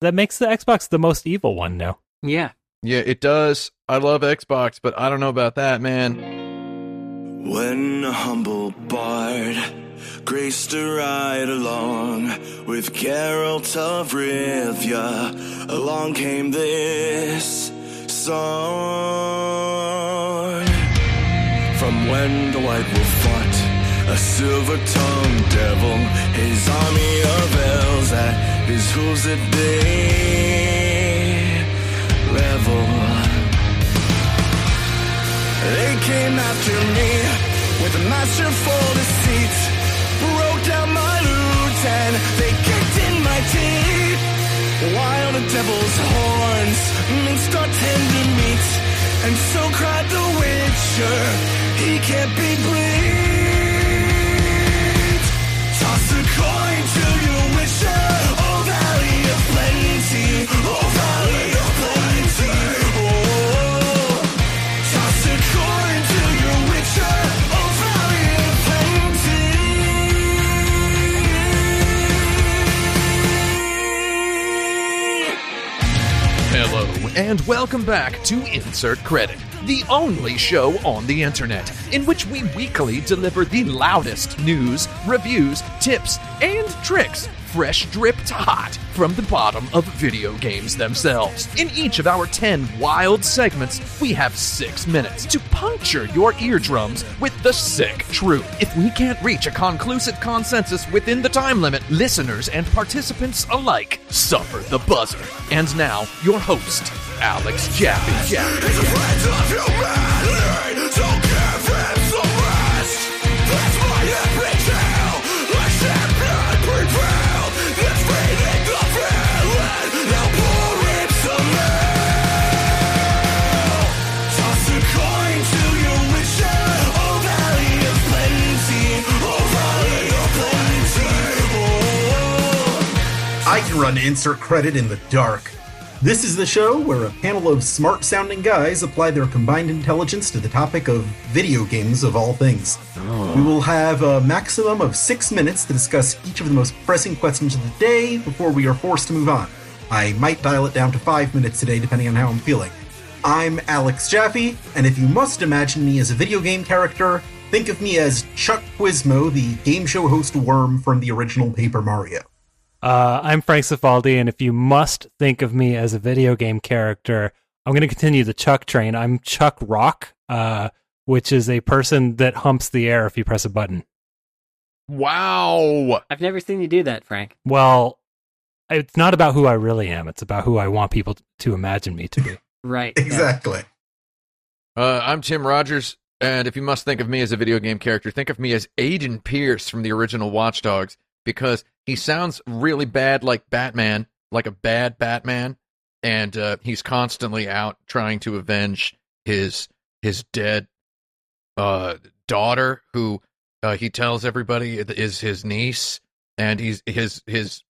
that makes the Xbox the most evil one now. Yeah. Yeah, it does. I love Xbox, but I don't know about that, man. When a humble bard graced a ride along with Geralt of Rivia, along came this song. From when the White Wolf fought a silver-tongued devil, his army of elves at his hooves at bay level. They came after me with a masterful deceit. Broke down my loot and they kicked in my teeth. While the devil's horns minced our tender meat. And so cried the witcher, he can't be bleed. And welcome back to Insert Credit, the only show on the internet in which we weekly deliver the loudest news, reviews, tips, and tricks, fresh dripped hot from the bottom of video games themselves. In each of our 10 wild segments, we have six minutes to puncture your eardrums with the sick truth. If we can't reach a conclusive consensus within the time limit, listeners and participants alike suffer the buzzer. And now, your host, Alex Jaffe. Jaffe. Can run insert credit in the dark. This is the show where a panel of smart sounding guys apply their combined intelligence to the topic of video games of all things. Oh. We will have a maximum of six minutes to discuss each of the most pressing questions of the day before we are forced to move on. I might dial it down to five minutes today, depending on how I'm feeling. I'm Alex Jaffe, and if you must imagine me as a video game character, think of me as Chuck Quizmo, the game show host worm from the original Paper Mario. Uh, I'm Frank Cifaldi, and if you must think of me as a video game character, I'm going to continue the Chuck train. I'm Chuck Rock, uh, which is a person that humps the air if you press a button. Wow. I've never seen you do that, Frank. Well, it's not about who I really am. It's about who I want people to imagine me to be. Right. yeah. Exactly. Uh, I'm Tim Rogers, and if you must think of me as a video game character, think of me as Aiden Pearce from the original Watch Dogs, because he sounds really bad like Batman, like a bad Batman, and uh, he's constantly out trying to avenge his his dead uh, daughter, who uh, he tells everybody is his niece, and he's his his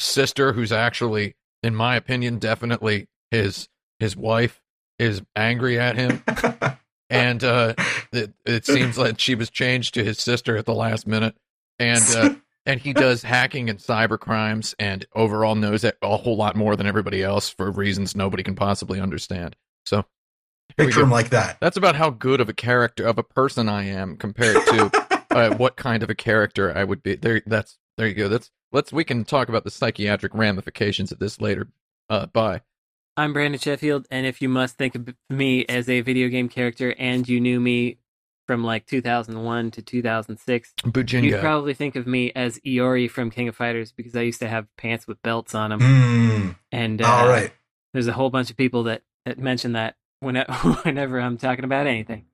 sister, who's actually, in my opinion, definitely his his wife, is angry at him. And uh, it, it seems like she was changed to his sister at the last minute, and uh, and he does hacking and cyber crimes, and overall knows a a whole lot more than everybody else for reasons nobody can possibly understand. So here Picture him like that. that's about how good of a character of a person I am compared to uh, what kind of a character I would be. There, that's there you go. That's let's we can talk about the psychiatric ramifications of this later. Uh, bye. I'm Brandon Sheffield, and if you must think of me as a video game character and you knew me from like 2001 to 2006, you'd probably think of me as Iori from King of Fighters because I used to have pants with belts on them. Mm, And uh, all right. there's a whole bunch of people that, that mention that whenever, whenever I'm talking about anything.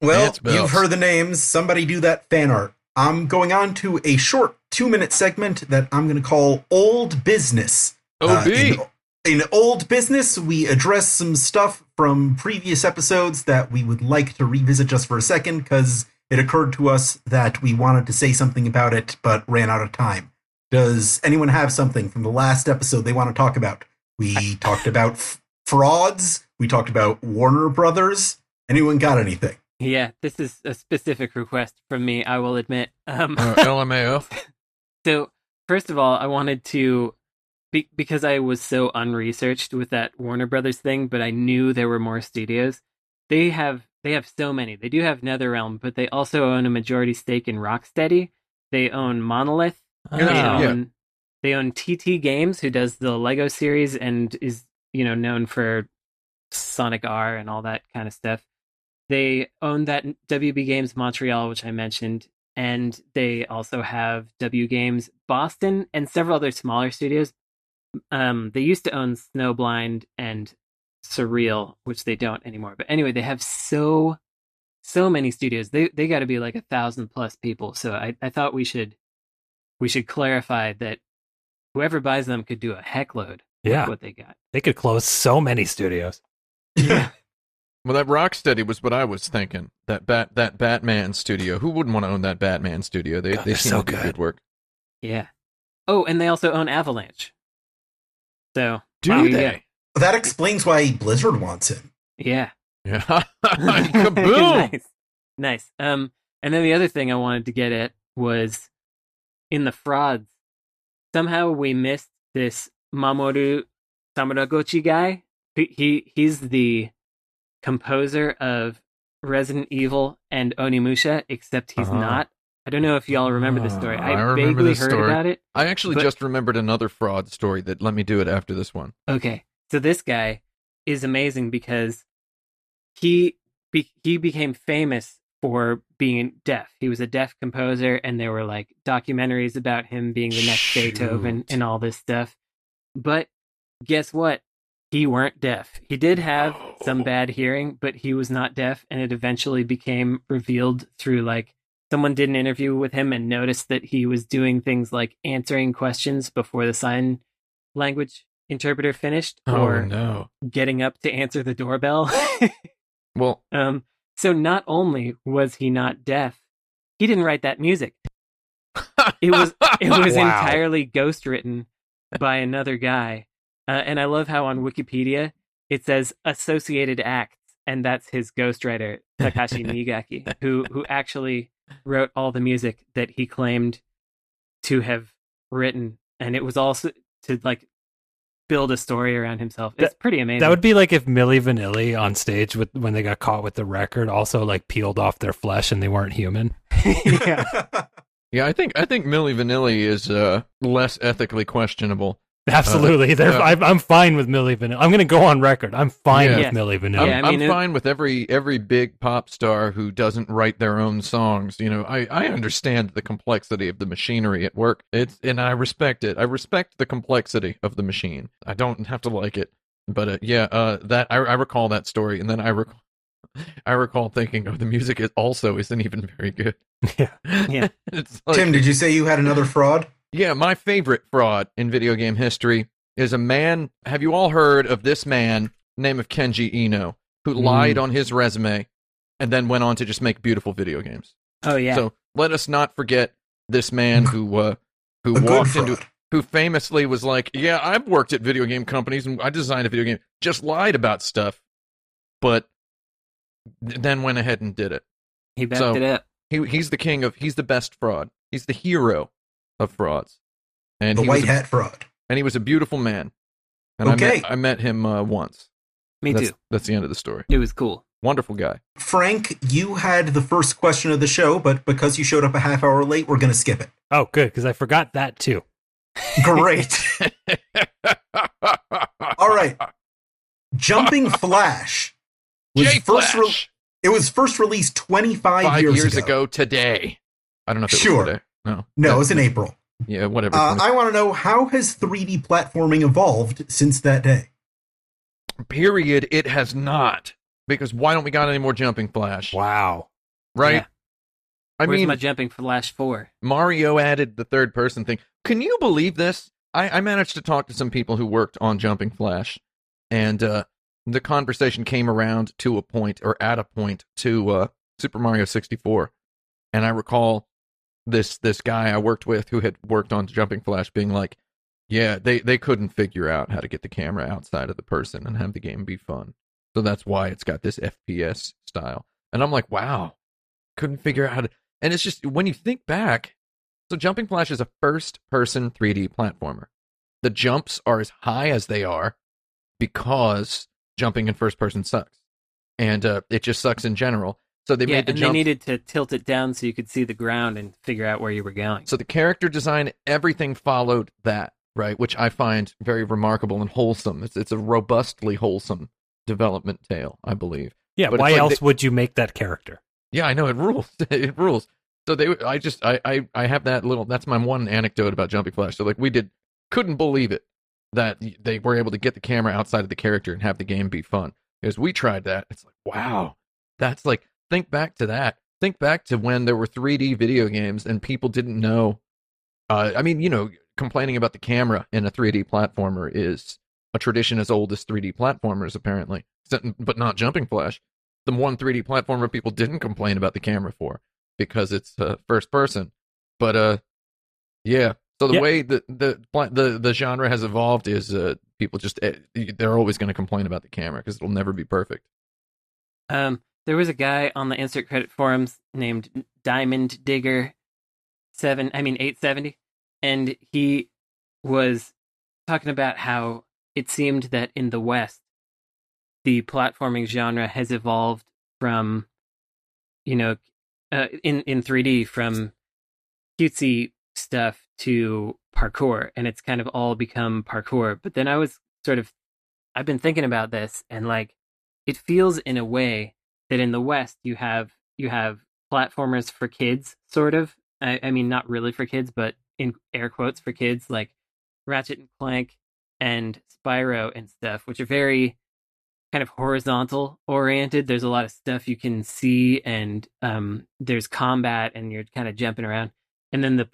Well, you've heard the names. Somebody do that fan art. I'm going on to a short two minute segment that I'm going to call Old Business. Uh, OB. in, in Old Business, we address some stuff from previous episodes that we would like to revisit just for a second because it occurred to us that we wanted to say something about it but ran out of time. Does anyone have something from the last episode they want to talk about? We talked about f- frauds. We talked about Warner Brothers. Anyone got anything? Yeah, this is a specific request from me, I will admit. Um, Uh, LMAO. So, first of all, I wanted to be- because I was so unresearched with that Warner Brothers thing, but I knew there were more studios. They have they have so many. They do have NetherRealm, but they also own a majority stake in Rocksteady. They own Monolith. Ah. They Yeah. own they own TT Games, who does the Lego series and is you know known for Sonic R and all that kind of stuff. They own that WB Games Montreal, which I mentioned, and they also have W Games Boston and several other smaller studios. Um, they used to own Snowblind and Surreal, which they don't anymore. But anyway, they have so so many studios. They they got to be like a thousand plus people. So I, I thought we should we should clarify that whoever buys them could do a heckload with Yeah. what they got. They could close so many studios. Yeah. Well, that Rocksteady was what I was thinking. That bat, that Batman studio. Who wouldn't want to own that Batman studio? They God, they they're seem so to good. good work. Yeah. Oh, and they also own Avalanche. So Do there you go. they? That explains why Blizzard wants him. Yeah. Yeah. Kaboom! nice. Nice. Um, and then the other thing I wanted to get at was in the frauds. Somehow we missed this Mamoru Samuragochi guy. He, he he's the composer of Resident Evil and Onimusha, except he's Uh-huh. not. I don't know if y'all remember this story. Oh, I, I vaguely heard story. about it. I actually But- just remembered another fraud story that let me do it after this one. Okay, so this guy is amazing because he be- he became famous for being deaf. He was a deaf composer, and there were like documentaries about him being the next Beethoven and all this stuff. But guess what? He weren't deaf. He did have some oh. bad hearing, but he was not deaf, and it eventually became revealed through like someone did an interview with him and noticed that he was doing things like answering questions before the sign language interpreter finished or oh no. getting up to answer the doorbell. Well, um, so not only was he not deaf, he didn't write that music. It was it was Wow. entirely ghost written by another guy. Uh, and I love how on Wikipedia it says associated acts, and that's his ghostwriter Takashi Niigaki, who who actually wrote all the music that he claimed to have written, and it was also to like build a story around himself. It's pretty amazing. That would be like if Milli Vanilli on stage with when they got caught with the record also like peeled off their flesh and they weren't human. yeah. yeah, I think I think Milli Vanilli is uh, less ethically questionable. Absolutely, They're, yeah. I'm, I'm fine with Milli Vanilli. I'm going to go on record. I'm fine Yeah. with Yeah. Milli Vanilli. I'm, Yeah, I mean, I'm it- fine with every every big pop star who doesn't write their own songs. You know, I, I understand the complexity of the machinery at work. It's and I respect it. I respect the complexity of the machine. I don't have to like it, but uh, yeah, uh, that I, I recall that story, and then I recall. I recall thinking, "Oh, the music is also isn't even very good." Yeah. Yeah. it's like, Tim, did you say you had another fraud? Yeah, my favorite fraud in video game history is a man. Have you all heard of this man, name of Kenji Eno, who Mm. lied on his resume and then went on to just make beautiful video games? Oh yeah. So let us not forget this man who uh, who A walked into who famously was like, "Yeah, I've worked at video game companies and I designed a video game." Just lied about stuff, but then went ahead and did it. he backed so- it up. He he's the king of he's the best fraud. He's the hero of frauds. And the he was white a- hat fraud. and he was a beautiful man. And Okay. I met, I met him uh, once. Me that's, too. That's the end of the story. It was cool. Wonderful guy. Frank, you had the first question of the show, but because you showed up a half hour late, we're going to skip it. Oh, good because I forgot that too. Great. All right. Jumping Flash was J first re- it was first released 25 Five years, years, ago. ago. today. I don't know if it Sure. was today. No. No, it was in April. Yeah, whatever. Uh, I want to know how has 3D platforming evolved since that day? Period. It has not. Because why don't we got any more jumping flash? Wow. Right? Yeah. I Where's mean, my jumping flash for? Mario added the third person thing. Can you believe this? I, I managed to talk to some people who worked on Jumping Flash, and uh, the conversation came around to a point, or at a point, to uh, Super Mario 64. And I recall this this guy I worked with who had worked on Jumping Flash being like, "Yeah, they they couldn't figure out how to get the camera outside of the person and have the game be fun, so that's why it's got this FPS style." And I'm like, "Wow, couldn't figure out how to." And it's just when you think back, so Jumping Flash is a first person 3D platformer. the jumps are as high as they are because jumping in first person sucks, and uh, it just sucks in general. So they yeah, made the and jumps. they needed to tilt it down so you could see the ground and figure out where you were going. So the character design, everything followed that, right? Which I find very remarkable and wholesome. It's it's a robustly wholesome development tale, I believe. Yeah, But why like else they- would you make that character? Yeah, I know it rules. it rules. So they, I just, I, I, I have that little. That's my one anecdote about Jumping Flash. So like we did, couldn't believe it that they were able to get the camera outside of the character and have the game be fun. Because we tried that, it's like wow, that's like think back to that. Think back to when there were 3D video games and people didn't know. Uh, I mean, you know, complaining about the camera in a 3D platformer is a tradition as old as 3D platformers, apparently, but not Jumping Flash. The one 3D platformer people didn't complain about the camera for because it's uh, first person. But uh, yeah. So the Yeah. way the the the the genre has evolved is uh, people just eh, they're always going to complain about the camera because it'll never be perfect. Um, there was a guy on the insert credit forums named Diamond Digger seven, I mean eight seventy, and he was talking about how it seemed that in the West, the platforming genre has evolved from, you know, uh, in in three D from cutesy stuff to parkour, and it's kind of all become parkour. But then I was sort of, I've been thinking about this, and like, it feels in a way that in the West you have you have platformers for kids, sort of. I, I mean, not really for kids, but in air quotes for kids, like Ratchet and Clank and Spyro and stuff, which are very kind of horizontal oriented. There's a lot of stuff you can see, and um, there's combat, and you're kind of jumping around. And then the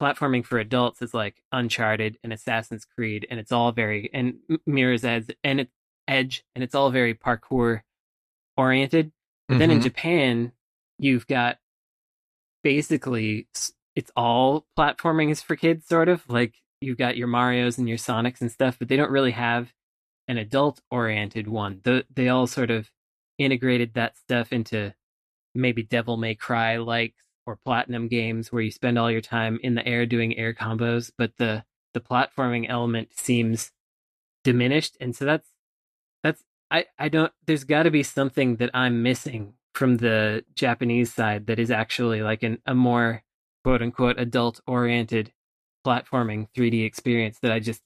platforming for adults is like Uncharted and Assassin's Creed, and it's all very and Mirror's Edge and it's Edge, and it's all very parkour oriented. But then in Mhm. Japan, you've got basically it's all platforming is for kids, sort of like you've got your Mario's and your Sonics and stuff, but they don't really have an adult oriented one. The, they all sort of integrated that stuff into maybe Devil May Cry like or platinum games where you spend all your time in the air doing air combos, but the the platforming element seems diminished, and so that's that's I I don't. There's got to be something that I'm missing from the Japanese side that is actually like an a more quote unquote adult oriented platforming 3D experience that I just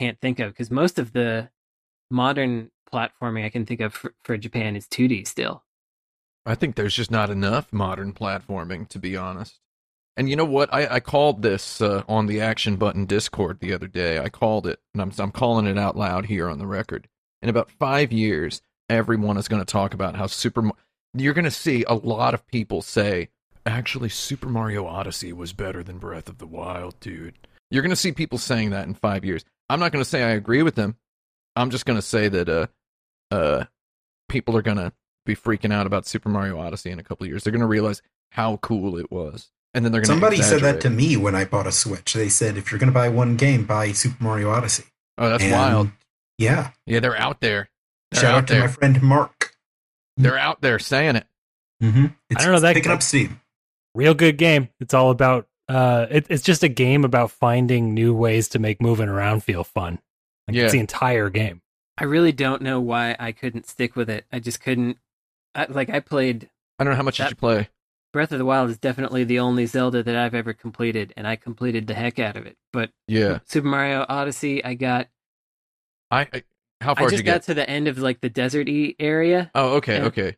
can't think of because most of the modern platforming I can think of for, for Japan is 2D still. I think there's just not enough modern platforming, to be honest. And you know what? I, I called this uh, on the Action Button Discord the other day. I called it, and I'm, I'm calling it out loud here on the record. In about five years, everyone is going to talk about how Super. You're going to see a lot of people say, "Actually, Super Mario Odyssey was better than Breath of the Wild, dude." You're going to see people saying that in five years. I'm not going to say I agree with them. I'm just going to say that uh, uh, people are going to be freaking out about Super Mario Odyssey in a couple of years. They're going to realize how cool it was, and then they're going to. Somebody said that to me when I bought a Switch. They said, if you're going to buy one game, buy Super Mario Odyssey. Oh, that's And, wild. Yeah. Yeah, they're out there. They're Shout out out to there. my friend Mark. They're out there saying it. Mm-hmm. It's, I don't know, that- picking up steam. Real good game. It's all about. Uh, it, it's just a game about finding new ways to make moving around feel fun. Like, Yeah. It's the entire game. I really don't know why I couldn't stick with it. I just couldn't. I, like I played I don't know how much did you play. Breath of the Wild is definitely the only Zelda that I've ever completed, and I completed the heck out of it. But Yeah, Super Mario Odyssey, I got. I. I how far I did just you got get? to the end of like the desert-y area. Oh, okay, okay.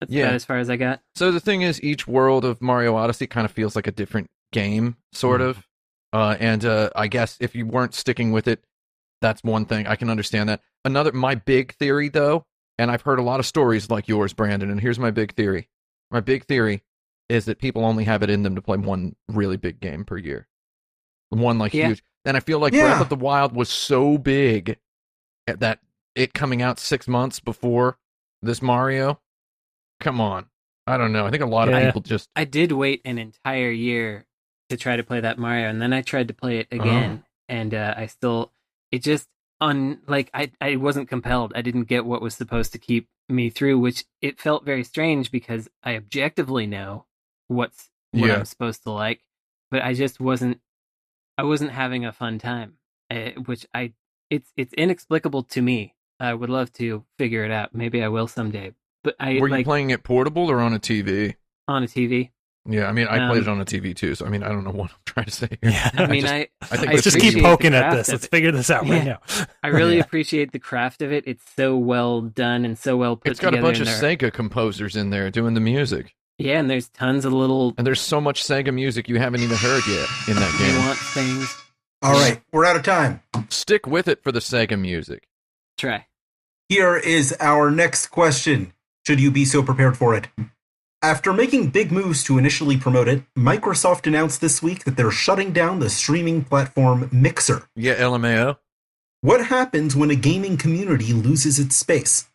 That's Yeah. about as far as I got. So the thing is, each world of Mario Odyssey kind of feels like a different game, sort of. Uh, and uh, I guess if you weren't sticking with it, that's one thing. I can understand that. Another, my big theory, though, and I've heard a lot of stories like yours, Brandon. And here's my big theory. My big theory is that people only have it in them to play one really big game per year, one like Yeah. huge. And I feel like Yeah. Breath of the Wild was so big that it coming out six months before this Mario. Come on. I don't know. I think a lot of people just I did wait an entire year to try to play that Mario, and then I tried to play it Uh-huh. again, and uh, I still it just un like I I wasn't compelled. I didn't get what was supposed to keep me through, which it felt very strange because I objectively know what's what Yeah. I'm supposed to like, but I just wasn't I wasn't having a fun time. uh, which I it's it's inexplicable to me. I would love to figure it out. Maybe I will someday. But I Were you like playing it portable or on a TV? on a TV. Yeah, I mean, I played Um, it on a TV too, so I mean, I don't know what I'm trying to say here. Yeah. I mean, just- I I think I Let's just keep poking at this. Let's figure this out right Yeah. now. I really Yeah. appreciate the craft of it. It's so well done and so well put It's got a bunch of there- Sega composers in there doing the music, Yeah, and there's tons of little and there's so much Sega music you haven't even heard yet in that game. nuance things. All right, we're out of time. Stick with it for the Sega music. Try. Here is our next question. Should you be so prepared for it? After making big moves to initially promote it, Microsoft announced this week that they're shutting down the streaming platform Mixer. Yeah, LMAO. What happens when a gaming community loses its space?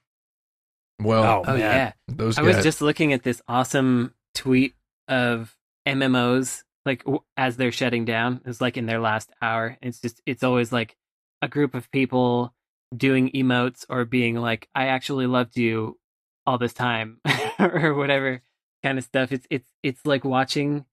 Well, Oh, oh man. yeah. those I guys. was just looking at this awesome tweet of MMOs like w- as they're shutting down. It's like in their last hour. It's just it's always like a group of people doing emotes or being like I actually loved you all this time or whatever kind of stuff. It's it's it's like watching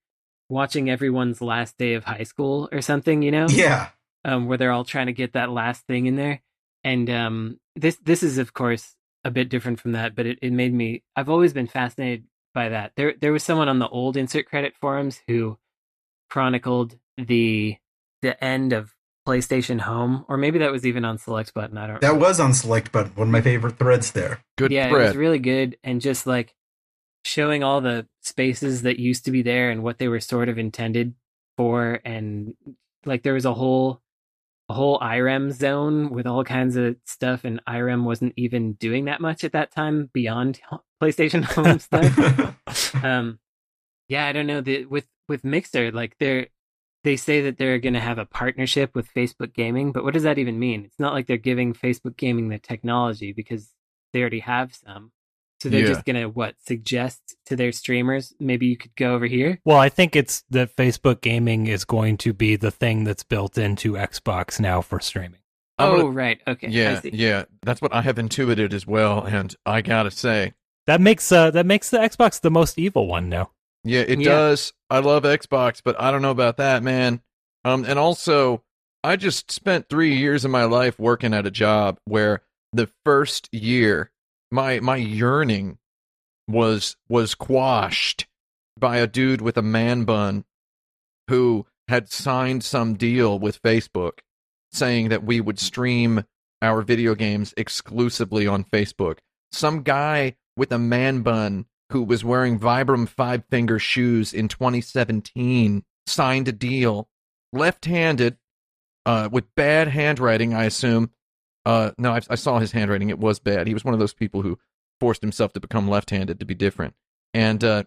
watching everyone's last day of high school or something, you know? Yeah. um, where they're all trying to get that last thing in there. And um, this this is of course a bit different from that, but it, it made me. I've always been fascinated by that. There there was someone on the old insert credit forums who chronicled the the end of PlayStation Home, or maybe that was even on Select Button. I don't. Know. That was on Select Button, one of my favorite threads there. good yeah, it was really good, and just like showing all the spaces that used to be there and what they were sort of intended for, and like there was a whole a whole IREM zone with all kinds of stuff, and IREM wasn't even doing that much at that time beyond PlayStation Home stuff. um, yeah, I don't know. The, with with Mixer, like they're they say that they're going to have a partnership with Facebook Gaming, but what does that even mean? It's not like they're giving Facebook Gaming the technology because they already have some. So they're Yeah. just going to what suggest to their streamers maybe you could go over here. Well, I think it's that Facebook gaming is going to be the thing that's built into Xbox now for streaming. Oh, gonna- right. Okay. Yeah, yeah. That's what I have intuited as well, and I gotta say, That makes uh that makes the Xbox the most evil one now. Yeah, it Yeah. does. I love Xbox, but I don't know about that, man. Um, and also, I just spent three years of my life working at a job where the first year, my my yearning was was quashed by a dude with a man bun who had signed some deal with Facebook saying that we would stream our video games exclusively on Facebook. Some guy with a man bun who was wearing Vibram five finger shoes in 2017 signed a deal left handed uh, with bad handwriting, I assume. Uh, no, I, I saw his handwriting. It was bad. He was one of those people who forced himself to become left handed to be different. And uh,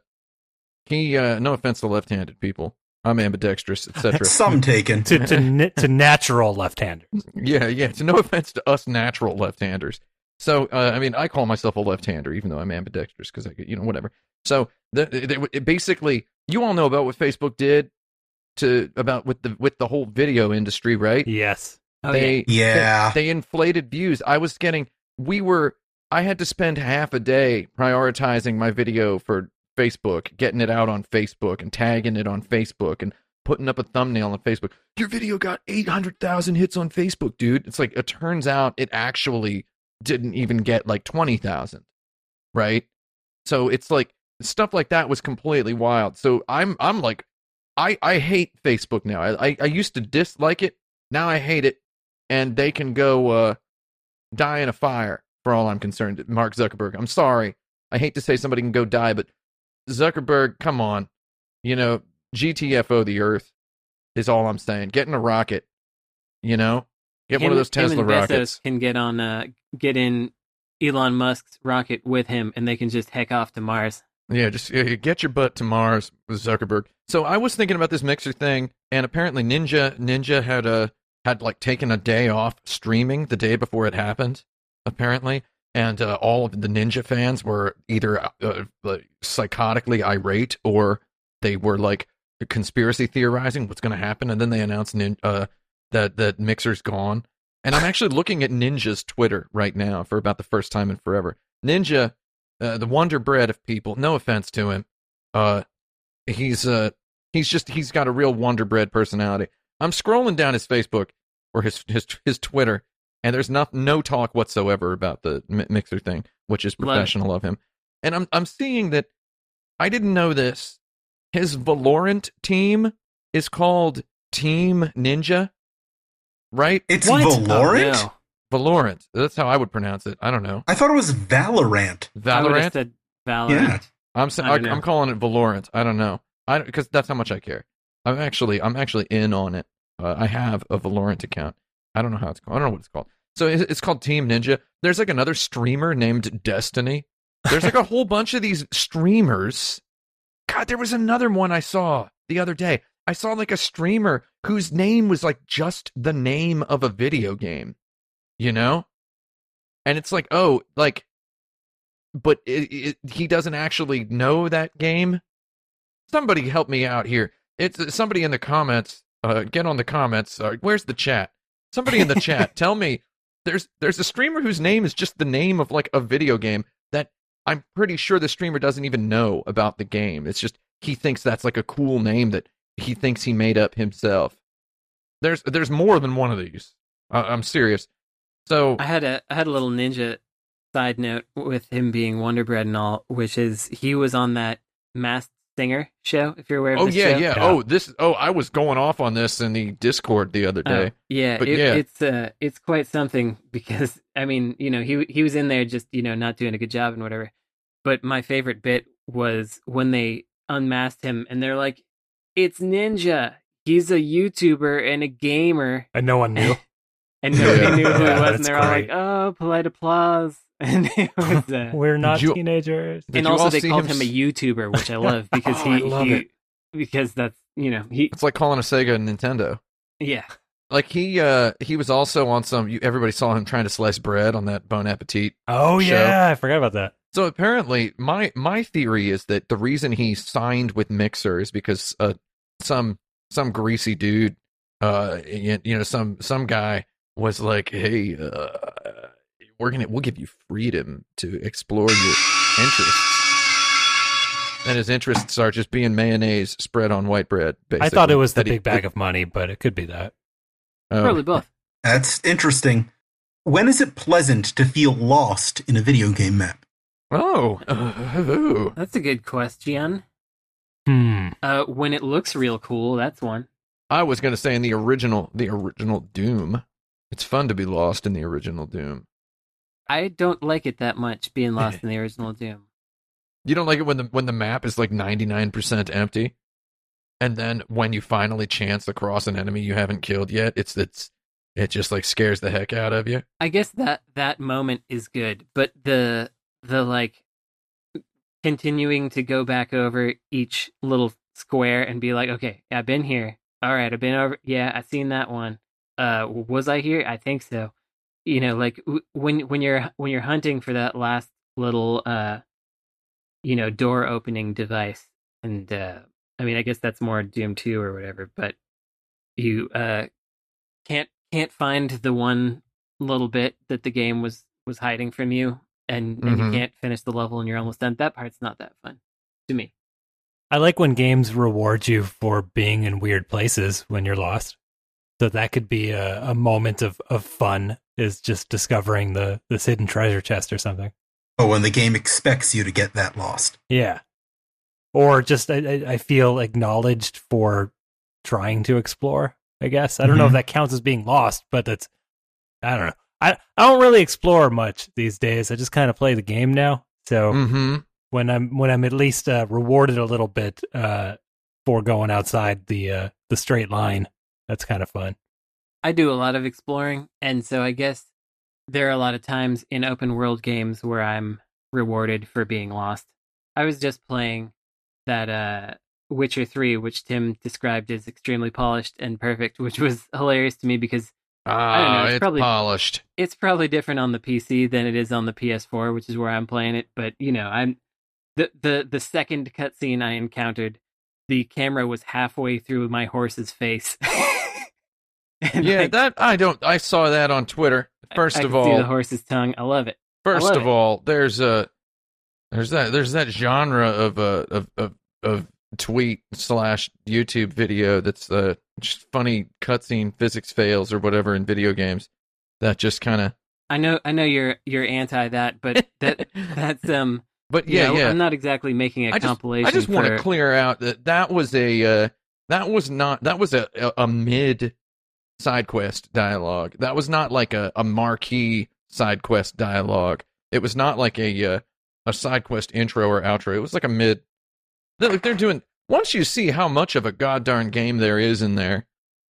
he, uh, no offense to left handed people, I'm ambidextrous, etc. Some taken. To to to natural left-handers. Yeah, yeah. So no offense to us natural left-handers. So uh, I mean, I call myself a left-hander, even though I'm ambidextrous, because I, could, you know, whatever. So the, they, it basically, you all know about what Facebook did to about with the with the whole video industry, right? Yes. Oh, they, Yeah. they they inflated views. I was getting, we were, I had to spend half a day prioritizing my video for Facebook, getting it out on Facebook and tagging it on Facebook and putting up a thumbnail on Facebook. Your video got 800,000 hits on Facebook, dude. It's like, it turns out it actually didn't even get like 20,000, right? So it's like, stuff like that was completely wild. So I'm, I'm like, I, I hate Facebook now. I, I, I used to dislike it. Now I hate it. And they can go, uh, die in a fire for all I'm concerned. Mark Zuckerberg. I'm sorry. I hate to say somebody can go die, but Zuckerberg, come on. You know, GTFO the earth is all I'm saying. Get in a rocket, you know? Get one of those Tesla him and Bezos rockets. can get on, uh, get in Elon Musk's rocket with him, and they can just heck off to Mars. Yeah, just uh, get your butt to Mars with Zuckerberg. So I was thinking about this mixer thing, and apparently Ninja Ninja had a had like taken a day off streaming the day before it happened, apparently, and uh, all of the Ninja fans were either uh, like, psychotically irate or they were like conspiracy theorizing what's going to happen, and then they announced nin- uh, that that Mixer's gone. And I'm actually looking at Ninja's Twitter right now for about the first time in forever. Ninja uh, the wonder bread of people. No offense to him. Uh, he's uh, he's just he's got a real wonder bread personality. I'm scrolling down his Facebook, or his his his Twitter, and there's not no talk whatsoever about the mixer thing, which is Love professional of him. And I'm I'm seeing that I didn't know this. His Valorant team is called Team Ninja, right? It's What? Valorant? Oh, Valorant. That's how I would pronounce it. I don't know. I thought it was Valorant. no. I would have Valorant. said Valorant. Yeah. I'm sa- I don't I, know. I'm calling it Valorant. I don't know. I because that's how much I care. I'm actually I'm actually in on it. Uh, I have a Valorant account. I don't know how it's called. I don't know what it's called. So it's it's called Team Ninja. There's like another streamer named Destiny. There's like a whole bunch of these streamers. God, there was another one I saw the other day. I saw like a streamer whose name was like just the name of a video game, you know? And it's like, oh, like, but it, it, he doesn't actually know that game. Somebody help me out here. It's somebody in the comments. Uh, get on the comments. Uh, where's the chat? Somebody in the chat, tell me. There's there's a streamer whose name is just the name of like a video game that I'm pretty sure the streamer doesn't even know about the game. It's just he thinks that's like a cool name that he thinks he made up himself. There's there's more than one of these. Uh, I'm serious. So I had a I had a little ninja side note with him being Wonder Bread and all, which is he was on that Masked Singer show. If you're aware of oh this yeah, show. yeah Yeah. oh this oh I was going off on this in the Discord the other Oh, day. yeah, But it, yeah. it's uh, it's quite something because I mean, you know, he he was in there just you know not doing a good job and whatever. But my favorite bit was when they unmasked him and they're like, "It's Ninja. He's a YouTuber and a gamer," And no one knew. and nobody Yeah. knew who Yeah, it was, and they're all like, "Oh, polite applause." And it was, uh, We're not you- teenagers. And also they called him him a s- YouTuber, which I love because Oh, he, I love he it. because that's you know he It's like calling a Sega a Nintendo. yeah Like he uh he was also on some you, everybody saw him trying to slice bread on that Bon Appetit Oh show. yeah, I forgot about that. So apparently, my my theory is that the reason he signed with Mixer is because uh, some some greasy dude, uh, you, you know, some some guy was like, "Hey, uh, we're gonna we'll give you freedom to explore your interests," and his interests are just being mayonnaise spread on white bread. Basically. I thought it was the That he- big bag of money, but it could be that. Oh. probably both. That's interesting. When is it pleasant to feel lost in a video game map? Oh, oh. That's a good question. Hmm. Uh, when it looks real cool, that's one. I was gonna say in the original, the original Doom. It's fun to be lost in the original Doom. I don't like it that much being lost in the original Doom. You don't like it when the when the map is like ninety nine percent empty, and then when you finally chance across an enemy you haven't killed yet, it's it's it just like scares the heck out of you. I guess that that moment is good, but the the like continuing to go back over each little square and be like, okay, I've been here. All right, I've been over. Yeah, I've seen that one. Uh, was I here? I think so. You know, like when when you're when you're hunting for that last little uh, you know, door opening device, and uh, I mean, I guess that's more Doom Two or whatever, but you uh can't can't find the one little bit that the game was was hiding from you and, and Mhm. you can't finish the level and you're almost done that part's not that fun to me I like when games reward you for being in weird places when you're lost. So that could be a, a moment of, of fun is just discovering the this hidden treasure chest or something. Oh, when the game expects you to get that lost. Yeah. Or just I, I- I feel acknowledged for trying to explore, I guess. I don't know if that counts as being lost, but that's I don't know. I, I don't really explore much these days. I just kind of play the game now. So Mm-hmm. when I'm when I'm at least uh, rewarded a little bit uh, for going outside the uh, the straight line, that's kind of fun. i do a lot of exploring and so i guess there are a lot of times in open world games where i'm rewarded for being lost i was just playing that uh witcher 3 which tim described as extremely polished and perfect which was hilarious to me because Ah, don't know, it's it's probably- polished. it's probably different on the PC than it is on the PS4, which is where I'm playing it. But you know, I'm the the the second cutscene I encountered, the camera was halfway through my horse's face. Yeah, like, that I don't. I saw that on Twitter. First I of could see all, the horse's tongue. I love it. First love of it. all, there's a there's that there's that genre of uh, of of of tweet slash YouTube video that's uh just funny cutscene physics fails or whatever in video games that just kind of. I know, I know you're you're anti that, but that that's um. But you yeah, know, yeah. I'm not exactly making a I just, compilation. I just want to clear out that that was a uh, that was not that was a a, a mid side quest dialogue. That was not like a, a marquee side quest dialogue. It was not like a uh, a side quest intro or outro. It was like a mid. Like they're doing. Once you see how much of a goddarn game there is in there,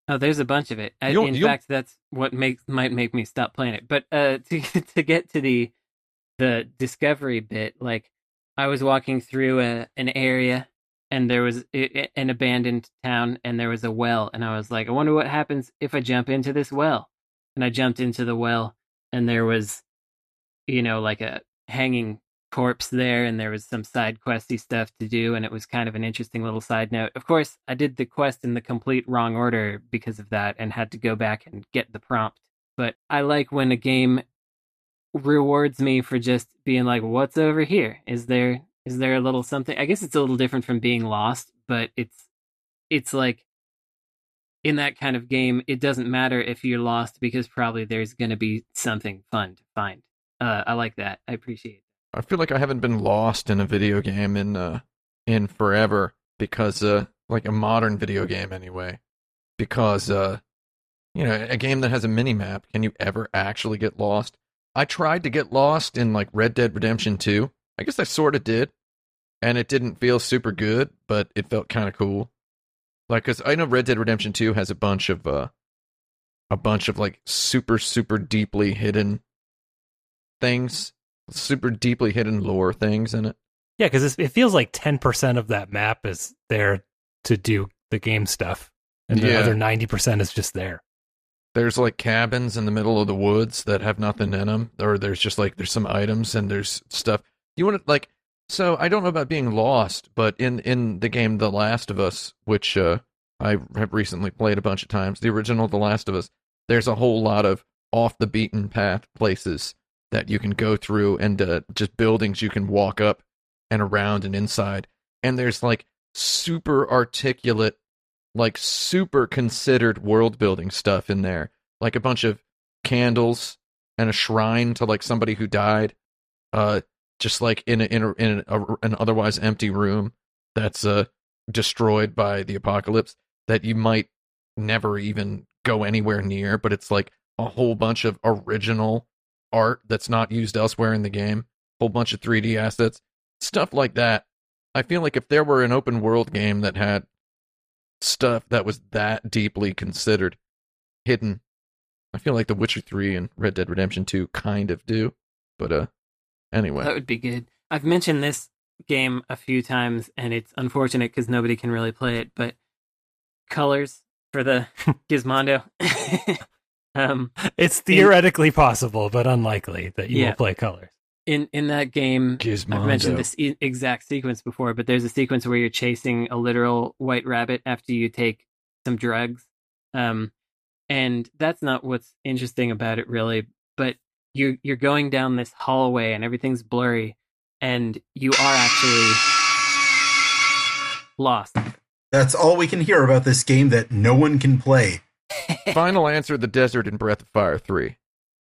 Oh, there's a bunch of it. I- in you'll- fact, that's what makes might make me stop playing it. But uh, to to get to the the discovery bit, like I was walking through a, an area and there was an abandoned town and there was a well, and I was like, I wonder what happens if I jump into this well. And I jumped into the well, and there was, you know, like a hanging corpse there and there was some side questy stuff to do and it was kind of an interesting little side note. Of course, I did the quest in the complete wrong order because of that and had to go back and get the prompt. But I like when a game rewards me for just being like what's over here? Is there is there a little something? I guess it's a little different from being lost, but it's it's like in that kind of game, it doesn't matter if you're lost because probably there's going to be something fun to find. Uh, I like that. I appreciate. I feel like I haven't been lost in a video game in uh in forever because uh like a modern video game anyway. Because uh you know, a game that has a mini map, can you ever actually get lost? I tried to get lost in like Red Dead Redemption 2. I guess I sort of did. And it didn't feel super good, but it felt kind of cool. Like cuz I know Red Dead Redemption 2 has a bunch of uh a bunch of like super super deeply hidden things super deeply hidden lore things in it. Yeah, because it feels like ten percent of that map is there to do the game stuff, and the Yeah. other ninety percent is just there. There's like cabins in the middle of the woods that have nothing in them, or there's just like there's some items and there's stuff. You want to like so I don't know about being lost, but in in the game The Last of Us, which uh, I have recently played a bunch of times, the original The Last of Us, there's a whole lot of off the beaten path places that you can go through and uh, just buildings you can walk up and around and inside. And there's like super articulate, like super considered world building stuff in there, like a bunch of candles and a shrine to like somebody who died, uh, just like in a, in a, in a, an otherwise empty room that's uh destroyed by the apocalypse that you might never even go anywhere near, but it's like a whole bunch of original art that's not used elsewhere in the game, a whole bunch of 3D assets, stuff like that. I feel like if there were an open world game that had stuff that was that deeply considered hidden, I feel like The Witcher 3 and Red Dead Redemption 2 kind of do. But uh anyway. That would be good. I've mentioned this game a few times, and it's unfortunate because nobody can really play it. But colors for the Gizmondo. um, It's theoretically possible, but unlikely that you Yeah. will play colors. in in that game, Gizmondo. I've mentioned this e- exact sequence before, but there's a sequence where you're chasing a literal white rabbit after you take some drugs. Um, and that's not what's interesting about it, really. But you're you're going down this hallway and everything's blurry, and you are actually lost. That's all we can hear about this game that no one can play. Final answer The Desert in Breath of Fire 3.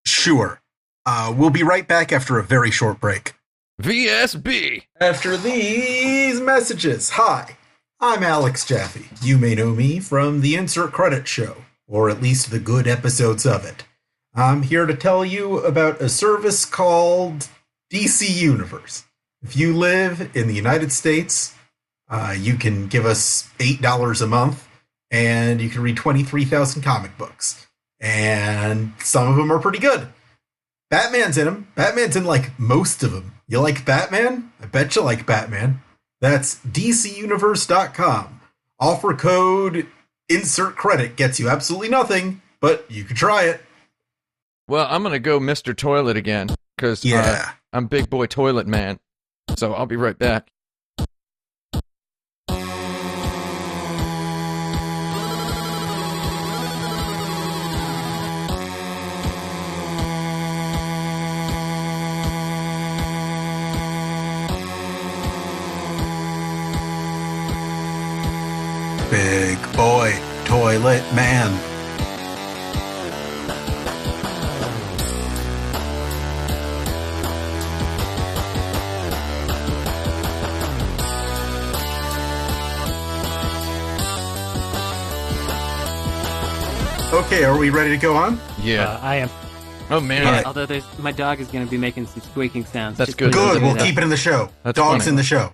Sure. Uh, we'll be right back after a very short break. VSB! After these messages, hi, I'm Alex Jaffe. You may know me from the Insert Credit Show, or at least the good episodes of it. I'm here to tell you about a service called DC Universe. If you live in the United States, uh, you can give us $8 a month and you can read 23,000 comic books. And some of them are pretty good. Batman's in them. Batman's in like most of them. You like Batman? I bet you like Batman. That's DCUniverse.com. Offer code insert credit gets you absolutely nothing, but you can try it. Well, I'm going to go Mr. Toilet again because uh, Yeah. I'm Big Boy Toilet Man. So I'll be right back. Big boy toilet. Man. Okay, are we ready to go on? Yeah. Uh, I am. oh man. All right. Although there's my dog is going to be making some squeaking sounds. That's Just good. Good, we'll keep it in the show. That's Dogs funny. in the show.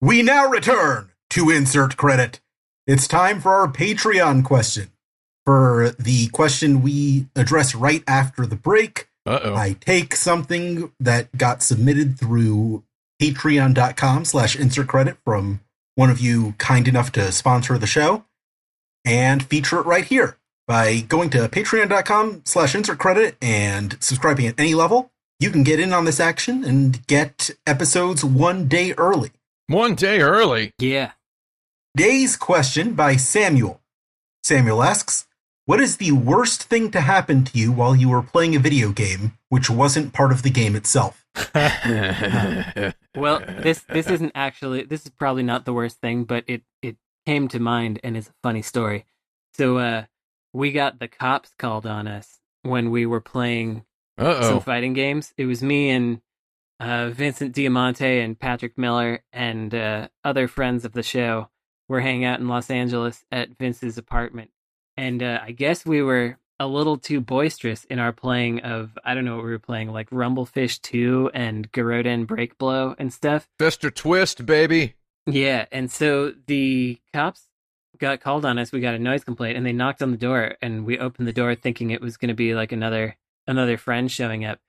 We now return to insert credit. It's time for our Patreon question. For the question we address right after the break, Uh oh. I take something that got submitted through patreon.com slash insert credit from one of you kind enough to sponsor the show and feature it right here by going to patreon.com slash insert credit and subscribing at any level you can get in on this action and get episodes one day early One day early. Yeah. Day's question by Samuel. Samuel asks, What is the worst thing to happen to you while you were playing a video game which wasn't part of the game itself? Well, this this isn't actually this is probably not the worst thing, but it it came to mind and is a funny story. So uh we got the cops called on us when we were playing Uh some fighting games. It was me and uh, Vincent Diamante and Patrick Miller and uh, other friends of the show were hanging out in Los Angeles at Vince's apartment. And uh, I guess we were a little too boisterous in our playing of, I don't know what we were playing, like Rumblefish 2 and Garoden Break Blow and stuff. Fester twist, baby. Yeah, and so the cops got called on us. We got a noise complaint, and they knocked on the door, and we opened the door thinking it was going to be like another another friend showing up,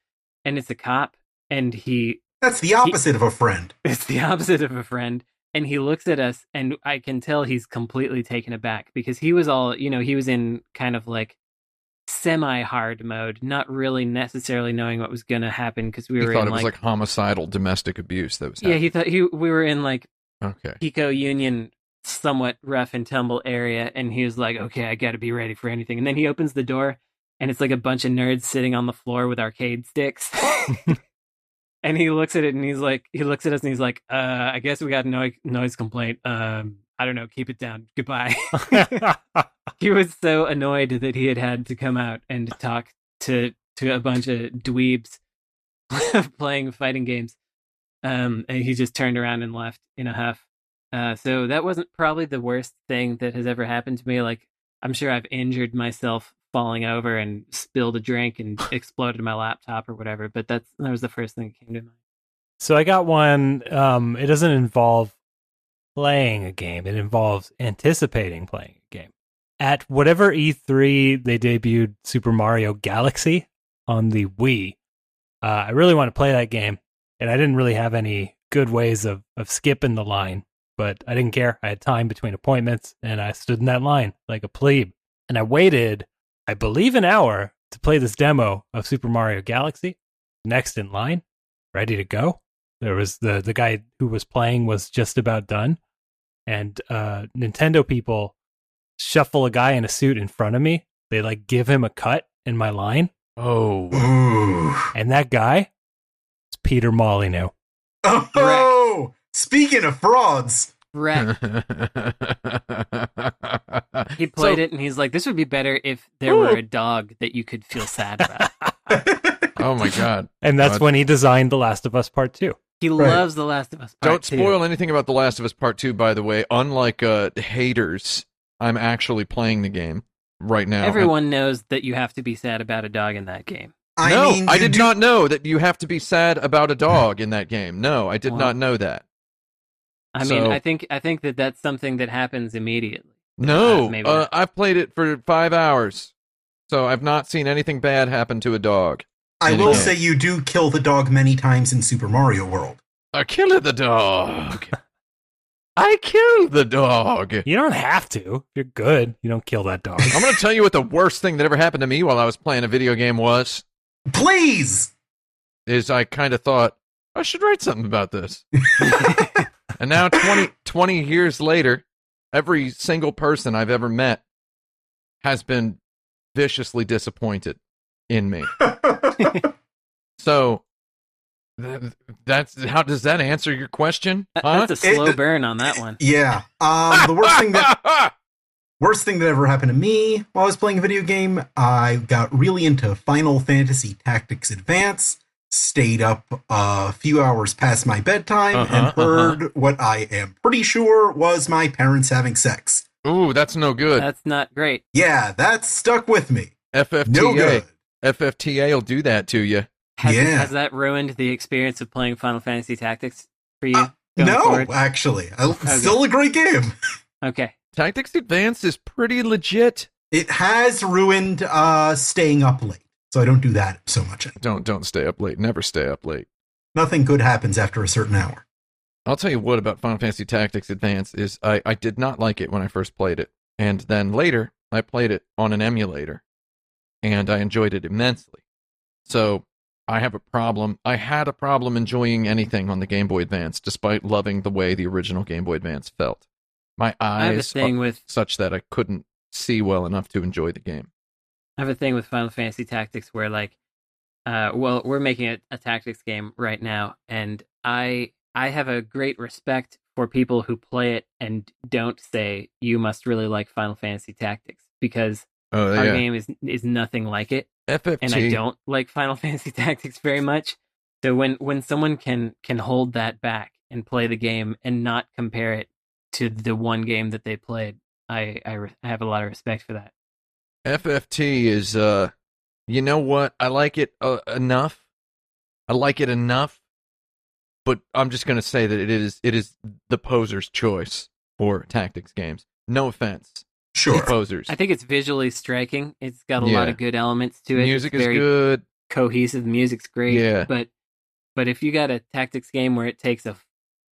and it's a cop, and he That's the opposite of a friend. it's the opposite of a friend, and he looks at us, and I can tell he's completely taken aback because he was all you know he was in kind of like semi hard mode, not really necessarily knowing what was going to happen because we He were thought in it was like, like homicidal domestic abuse that was yeah he thought he we were in like. Okay. Pico Union somewhat rough and tumble area and he was like, Okay, I gotta be ready for anything. And then he opens the door and it's like a bunch of nerds sitting on the floor with arcade sticks. and he looks at it and he's like he looks at us and he's like, uh, I guess we got a no- noise complaint. Um I don't know, keep it down. Goodbye. he was so annoyed that he had had to come out and talk to to a bunch of dweebs playing fighting games. Um, and he just turned around and left in a huff. Uh, so that wasn't probably the worst thing that has ever happened to me. Like I'm sure I've injured myself falling over and spilled a drink and exploded my laptop or whatever. But that's that was the first thing that came to mind. So I got one. Um, it doesn't involve playing a game. It involves anticipating playing a game. At whatever E3 they debuted Super Mario Galaxy on the Wii. Uh, I really want to play that game, and I didn't really have any good ways of of skipping the line. But I didn't care. I had time between appointments, and I stood in that line like a plebe. And I waited, I believe, an hour to play this demo of Super Mario Galaxy. Next in line, ready to go. There was the the guy who was playing was just about done, and uh, Nintendo people shuffle a guy in a suit in front of me. They like give him a cut in my line, Oh. Ooh. and that guy is Peter Molyneux. Oh, speaking of frauds, Wreck. He played it and he's like, "This would be better if there were a dog that you could feel sad about." Oh my god. And that's God. when he designed The Last of Us Part Two. He Right. loves The Last of Us. Part Don't Two. spoil anything about The Last of Us Part 2 by the way. Unlike uh haters, I'm actually playing the game right now. Everyone knows that you have to be sad about a dog in that game. I no, mean, I did do- not know that you have to be sad about a dog in that game. No, I did Wow. not know that. I mean, I think I think that that's something that happens immediately. No, Uh, maybe uh. I've played it for five hours, so I've not seen anything bad happen to a dog. I will game. say you do kill the dog many times in Super Mario World. I killed the dog. I killed the dog. You don't have to. You're good, you don't kill that dog. I'm going to tell you what the worst thing that ever happened to me while I was playing a video game was. Please. Is I kind of thought I should write something about this. and now 20, 20 years later, every single person I've ever met has been viciously disappointed in me. So th- that's how does that answer your question? That- Huh? That's a slow It- burn on that one. yeah. Um, the worst thing that Worst thing that ever happened to me while I was playing a video game, I got really into Final Fantasy Tactics Advance, stayed up a few hours past my bedtime, Uh-huh, and heard what I am pretty sure was my parents having sex. Ooh, that's no good. That's not great. Yeah, that stuck with me. FFTA. No good. FFTA will do that to you. Has, Yeah. has that ruined the experience of playing Final Fantasy Tactics for you? Uh, No, forward? actually. I, Still a great game. Okay. Tactics Advance is pretty legit. It has ruined uh, staying up late, so I don't do that so much. anymore. Don't don't stay up late. Never stay up late. Nothing good happens after a certain hour. I'll tell you what about Final Fantasy Tactics Advance is I, I did not like it when I first played it. And then later I played it on an emulator and I enjoyed it immensely. So I have a problem. I had a problem enjoying anything on the Game Boy Advance despite loving the way the original Game Boy Advance felt. My I have a eyes thing are with such that I couldn't see well enough to enjoy the game. I have a thing with Final Fantasy Tactics where like uh well we're making a, a tactics game right now and I I have a great respect for people who play it and don't say you must really like Final Fantasy Tactics because Oh our game is is nothing like it and I don't like Final Fantasy Tactics very much. So when when someone can can hold that back and play the game and not compare it to the one game that they played, I I, re- I have a lot of respect for that. FFT is uh you know what? I like it uh, enough. I like it enough. But I'm just going to say that it is it is the poser's choice for tactics games. No offense. Sure. Posers. I think it's visually striking. It's got a Yeah. lot of good elements to it. Music it's is very good. cohesive. The music's great. Yeah. But but if you got a tactics game where it takes a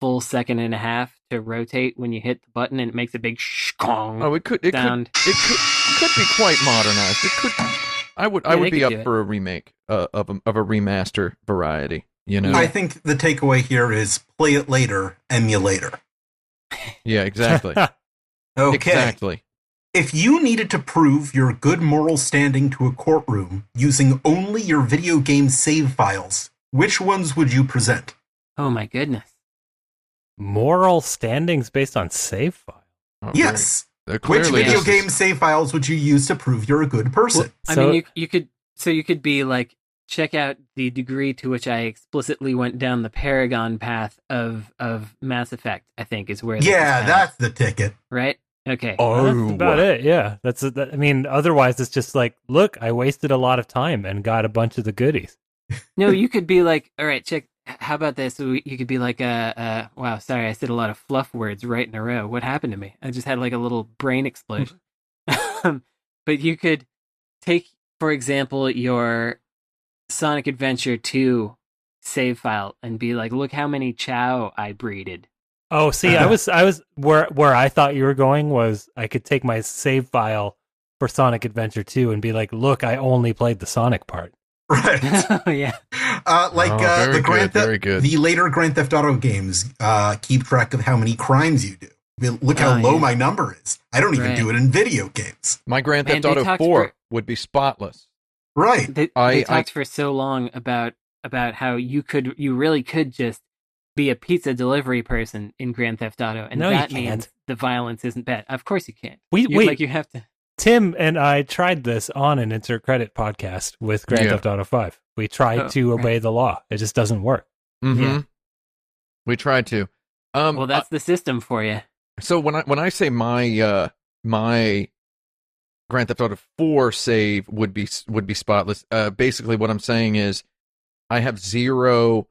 full second and a half to rotate when you hit the button and it makes a big shkong Oh, it could it sound. could it could could be quite modernized. It could I would I would be up for a remake uh, of a, of a remaster variety, you know. I think the takeaway here is play it later, emulator. yeah, exactly. Okay. Exactly. If you needed to prove your good moral standing to a courtroom using only your video game save files, which ones would you present? Oh my goodness. Moral standings based on save file. Oh, Yes. they're Which video just- game save files would you use to prove you're a good person? I So- mean, you you could so you could be like check out the degree to which I explicitly went down the Paragon path of of Mass Effect. I think is where yeah, found, that's the ticket. right. Okay. Oh, That's about it. Yeah, that's. it. That- I mean, otherwise it's just like, look, I wasted a lot of time and got a bunch of the goodies. No, you could be like, all right, check. How about this? You could be like, uh, uh, wow, sorry, I said a lot of fluff words right in a row. What happened to me? I just had like a little brain explosion. Um, but you could take, for example, your Sonic Adventure 2 save file and be like, look how many Chow I breeded. Oh, see, I was, I was where where I thought you were going was I could take my save file for Sonic Adventure 2 and be like, look, I only played the Sonic part. Right. oh, yeah. Uh, like Oh, uh, very the Grand good, Theft, the later Grand Theft Auto games uh, keep track of how many crimes you do. I mean, Look how Oh, low yeah. my number is. I don't even Right. do it in video games. My Grand Theft they Auto 4 for- would be spotless. Right. They, I- they I- talked for so long about about how you could you really could just be a pizza delivery person in Grand Theft Auto, and No, that means the violence isn't bad. Of course you can't. We You, wait. like you have to. Tim and I tried this on an insert credit podcast with Grand Yeah. Theft Auto 5. We tried Oh, to obey the law. It just doesn't work. hmm Yeah. We tried to. Um, Well, that's the system for you. So when I when I say my uh my Grand Theft Auto 4 save would be would be spotless, uh basically what I'm saying is I have zero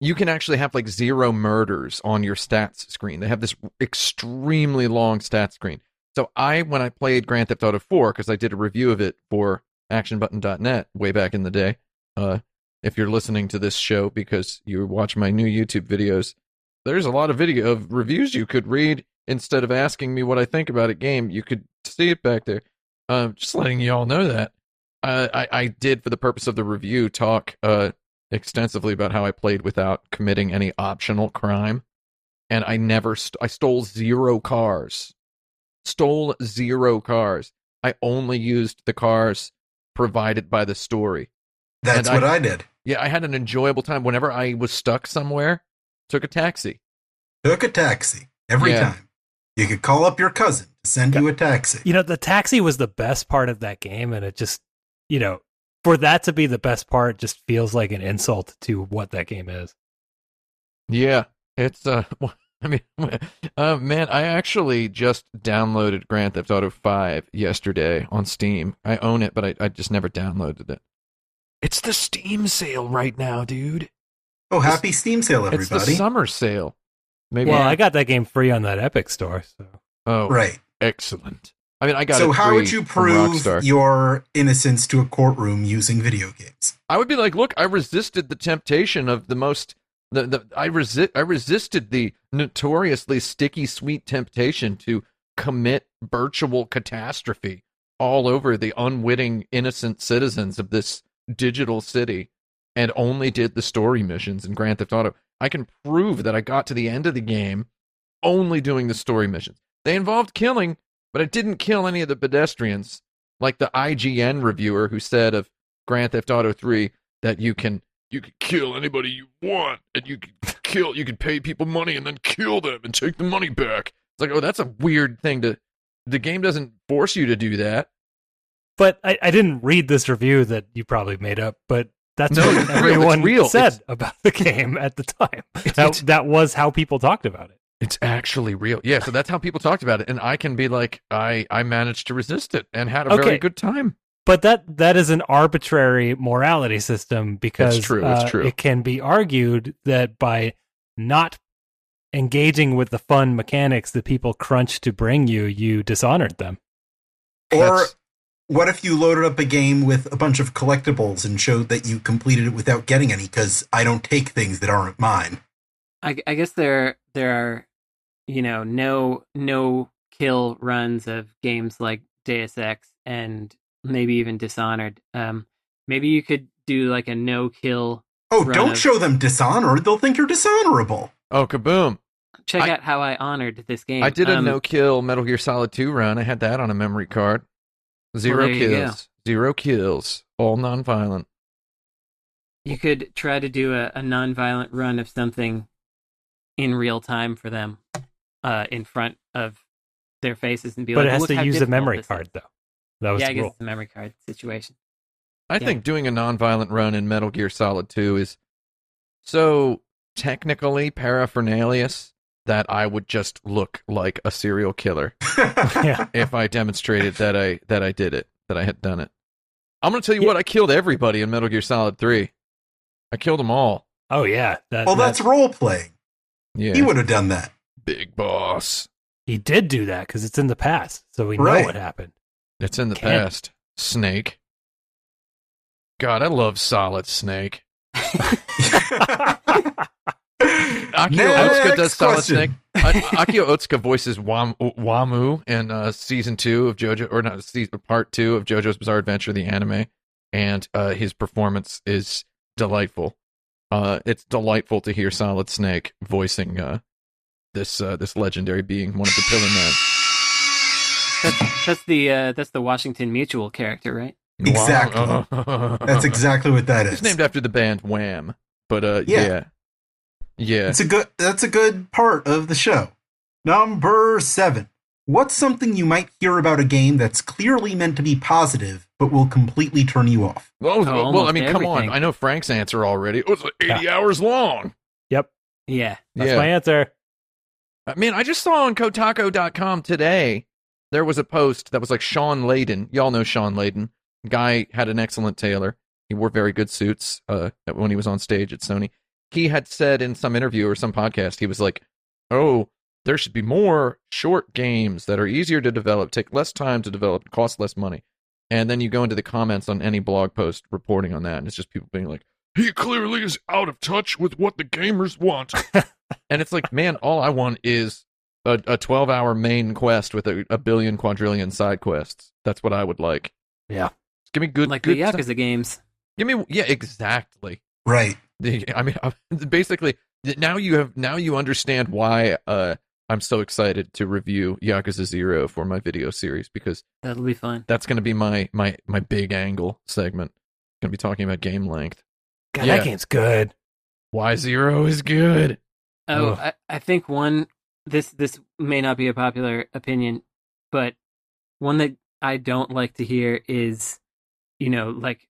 you can actually have like zero murders on your stats screen. They have this extremely long stats screen. So I when I played Grand Theft Auto 4 cuz I did a review of it for actionbutton.net way back in the day. Uh if you're listening to this show because you watch my new YouTube videos, there's a lot of video of reviews you could read instead of asking me what I think about a game. You could see it back there. Um, just letting you all know that. Uh, I, I did, for the purpose of the review, talk uh, extensively about how I played without committing any optional crime, and I never st- I stole zero cars, stole zero cars. I only used the cars provided by the story. That's And what I- I did. Yeah, I had an enjoyable time. Whenever I was stuck somewhere, took a taxi. Took a taxi every Yeah. time. You could call up your cousin to send you a taxi. You know, the taxi was the best part of that game, and it just, you know, for that to be the best part just feels like an insult to what that game is. Yeah, it's uh, I mean, uh, man, I actually just downloaded Grand Theft Auto Five yesterday on Steam. I own it, but I, I just never downloaded it. It's the Steam sale right now, dude. Oh, happy Steam sale, everybody! It's the everybody! summer sale. Maybe. Well, I got that game free on that Epic store, so oh, Right. excellent. I mean, I got So, it how free would you prove your innocence to a courtroom using video games? I would be like, look, I resisted the temptation of the most. The, the I resist I resisted the notoriously sticky sweet temptation to commit virtual catastrophe all over the unwitting innocent citizens of this digital city and only did the story missions in Grand Theft Auto. I can prove that I got to the end of the game only doing the story missions. They involved killing, but I didn't kill any of the pedestrians, like the IGN reviewer who said of Grand Theft Auto 3 that you can you can kill anybody you want and you can kill you can pay people money and then kill them and take the money back. It's like, oh, that's a weird thing to the game doesn't force you to do that. But I, I didn't read this review that you probably made up, but that's No, what real. Everyone real. said It's- about the game at the time. It's- That, it's- that was how people talked about it. It's actually real. Yeah, so that's how people talked about it and I can be like I I managed to resist it and had a very good time. But that that is an arbitrary morality system because true, it's uh, true. it can be argued that by not engaging with the fun mechanics that people crunch to bring you, you dishonored them. Or That's- what if you loaded up a game with a bunch of collectibles and showed that you completed it without getting any? Because I don't take things that aren't mine. I, I guess there there are, you know, no no kill runs of games like Deus Ex and maybe even Dishonored. Um, maybe you could do like a no kill. Oh, don't of- show them Dishonored. They'll think you're dishonorable. Oh, kaboom. Check I- out how I honored this game. I did a Um, no kill Metal Gear Solid 2 run. I had that on a memory card. Zero there you go. kills. Zero kills. All non-violent. You could try to do a, a non-violent run of something in real time for them, uh, in front of their faces, and be But like, it has to use a memory card, though. That was Yeah, I the guess rule. it's memory card situation. I Yeah. think doing a non-violent run in Metal Gear Solid 2 is so technically paraphernalious that I would just look like a serial killer yeah. if I demonstrated that I that I did it, that I had done it. I'm going to tell you what, I killed everybody in Metal Gear Solid 3. I killed them all. Oh yeah. That, well, that- that's role playing. Yeah. He would have done that. Big boss. he did do that because it's in the past, so we Right. know what happened. It's in the Can't- past. Snake. God, I love Solid Snake. Akio Otsuka does Solid question. Snake. Akio Otsuka voices Wam- Wamuu in uh, season two of JoJo, or not season part two of JoJo's Bizarre Adventure, the anime, and uh, his performance is delightful. Uh, it's delightful to hear Solid Snake voicing uh, this uh, this legendary being, one of the Pillar Men. That's, that's the uh, that's the Washington Mutual character, right? Exactly. That's exactly what that is. It's named after the band Wham, but uh, Yeah. yeah, yeah. It's a good. That's a good part of the show. Number seven. What's something you might hear about a game that's clearly meant to be positive, but will completely turn you off? Well, well, I almost mean, come on. I know Frank's answer already. It was like 80 hours long. Yep. Yeah. That's yeah. my answer. I mean, I just saw on Kotaku.com today, there was a post that was like Shawn Layden. Y'all know Shawn Layden. Guy had an excellent tailor. He wore very good suits uh, when he was on stage at Sony. He had said in some interview or some podcast, he was like, oh, there should be more short games that are easier to develop, take less time to develop, cost less money. And then you go into the comments on any blog post reporting on that, and it's just people being like, he clearly is out of touch with what the gamers want. and it's like, man, all I want is a, a 12 hour main quest with a, a billion quadrillion side quests. That's what I would like. Yeah. Just give me good, like good the stuff. Yakuza games. Give me, yeah, exactly. Right. The, I mean, basically, now you have now you understand why uh, I'm so excited to review Yakuza Zero for my video series because That'll be fun. that's going to be my my my big angle segment. Going to be talking about game length. God, Yeah. that game's good. Why Zero is good. Oh, I, I think one this this may not be a popular opinion, but one that I don't like to hear is, you know, like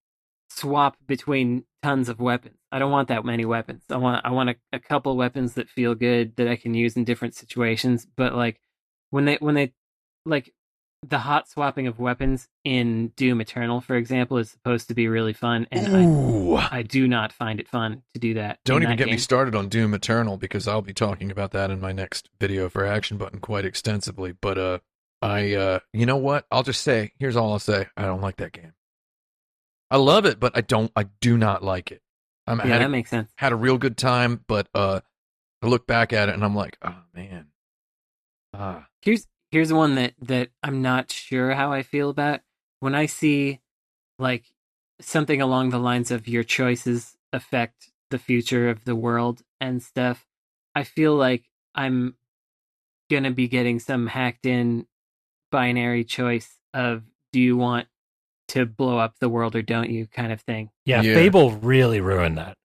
swap between tons of weapons. I don't want that many weapons. I want I want a, a couple weapons that feel good that I can use in different situations. But like when they when they like the hot swapping of weapons in Doom Eternal, for example, is supposed to be really fun, and I I do not find it fun to do that. Don't even that get me started on Doom Eternal because I'll be talking about that in my next video for Action Button quite extensively. But uh, I uh, you know what? I'll just say here's all I'll say. I don't like that game. I love it, but I don't. I do not like it. I'm Yeah, that a, makes sense. had a real good time, but uh, I look back at it and I'm like, oh man, ah, Here's here's one that that I'm not sure how I feel about when I see like something along the lines of your choices affect the future of the world and stuff. I feel like I'm gonna be getting some hacked in binary choice of do you want to blow up the world or don't you kind of thing. Yeah, Yeah. Fable really ruined that.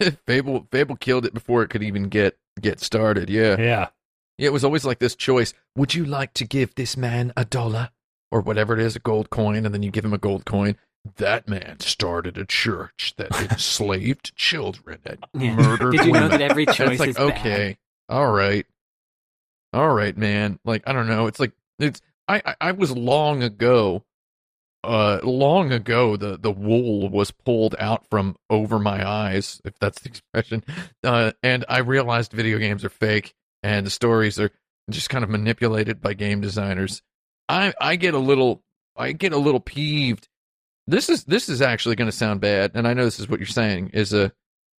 Fable Fable killed it before it could even get get started. Yeah. Yeah. It was always like this choice. Would you like to give this man a dollar or whatever it is, a gold coin, and then you give him a gold coin? That man started a church that enslaved children and Yeah. murdered Did you know women. that every choice it's like is bad? okay, all right, all right, man. Like I don't know. It's like it's I I, I was long ago. Uh, long ago, the the wool was pulled out from over my eyes, if that's the expression. Uh, and I realized video games are fake, and the stories are just kind of manipulated by game designers. I I get a little I get a little peeved. This is this is actually going to sound bad, and I know this is what you're saying. Is a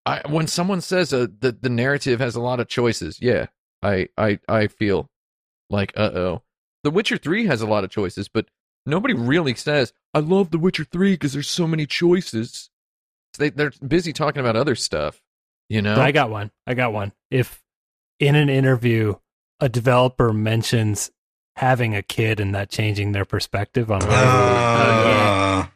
I when someone says a the the narrative has a lot of choices. Yeah, I I I feel like uh oh. The Witcher Three has a lot of choices, but nobody really says I love The Witcher Three because there's so many choices. They they're busy talking about other stuff. You know, I got one. I got one. If in an interview a developer mentions having a kid and that changing their perspective on whatever, Uh,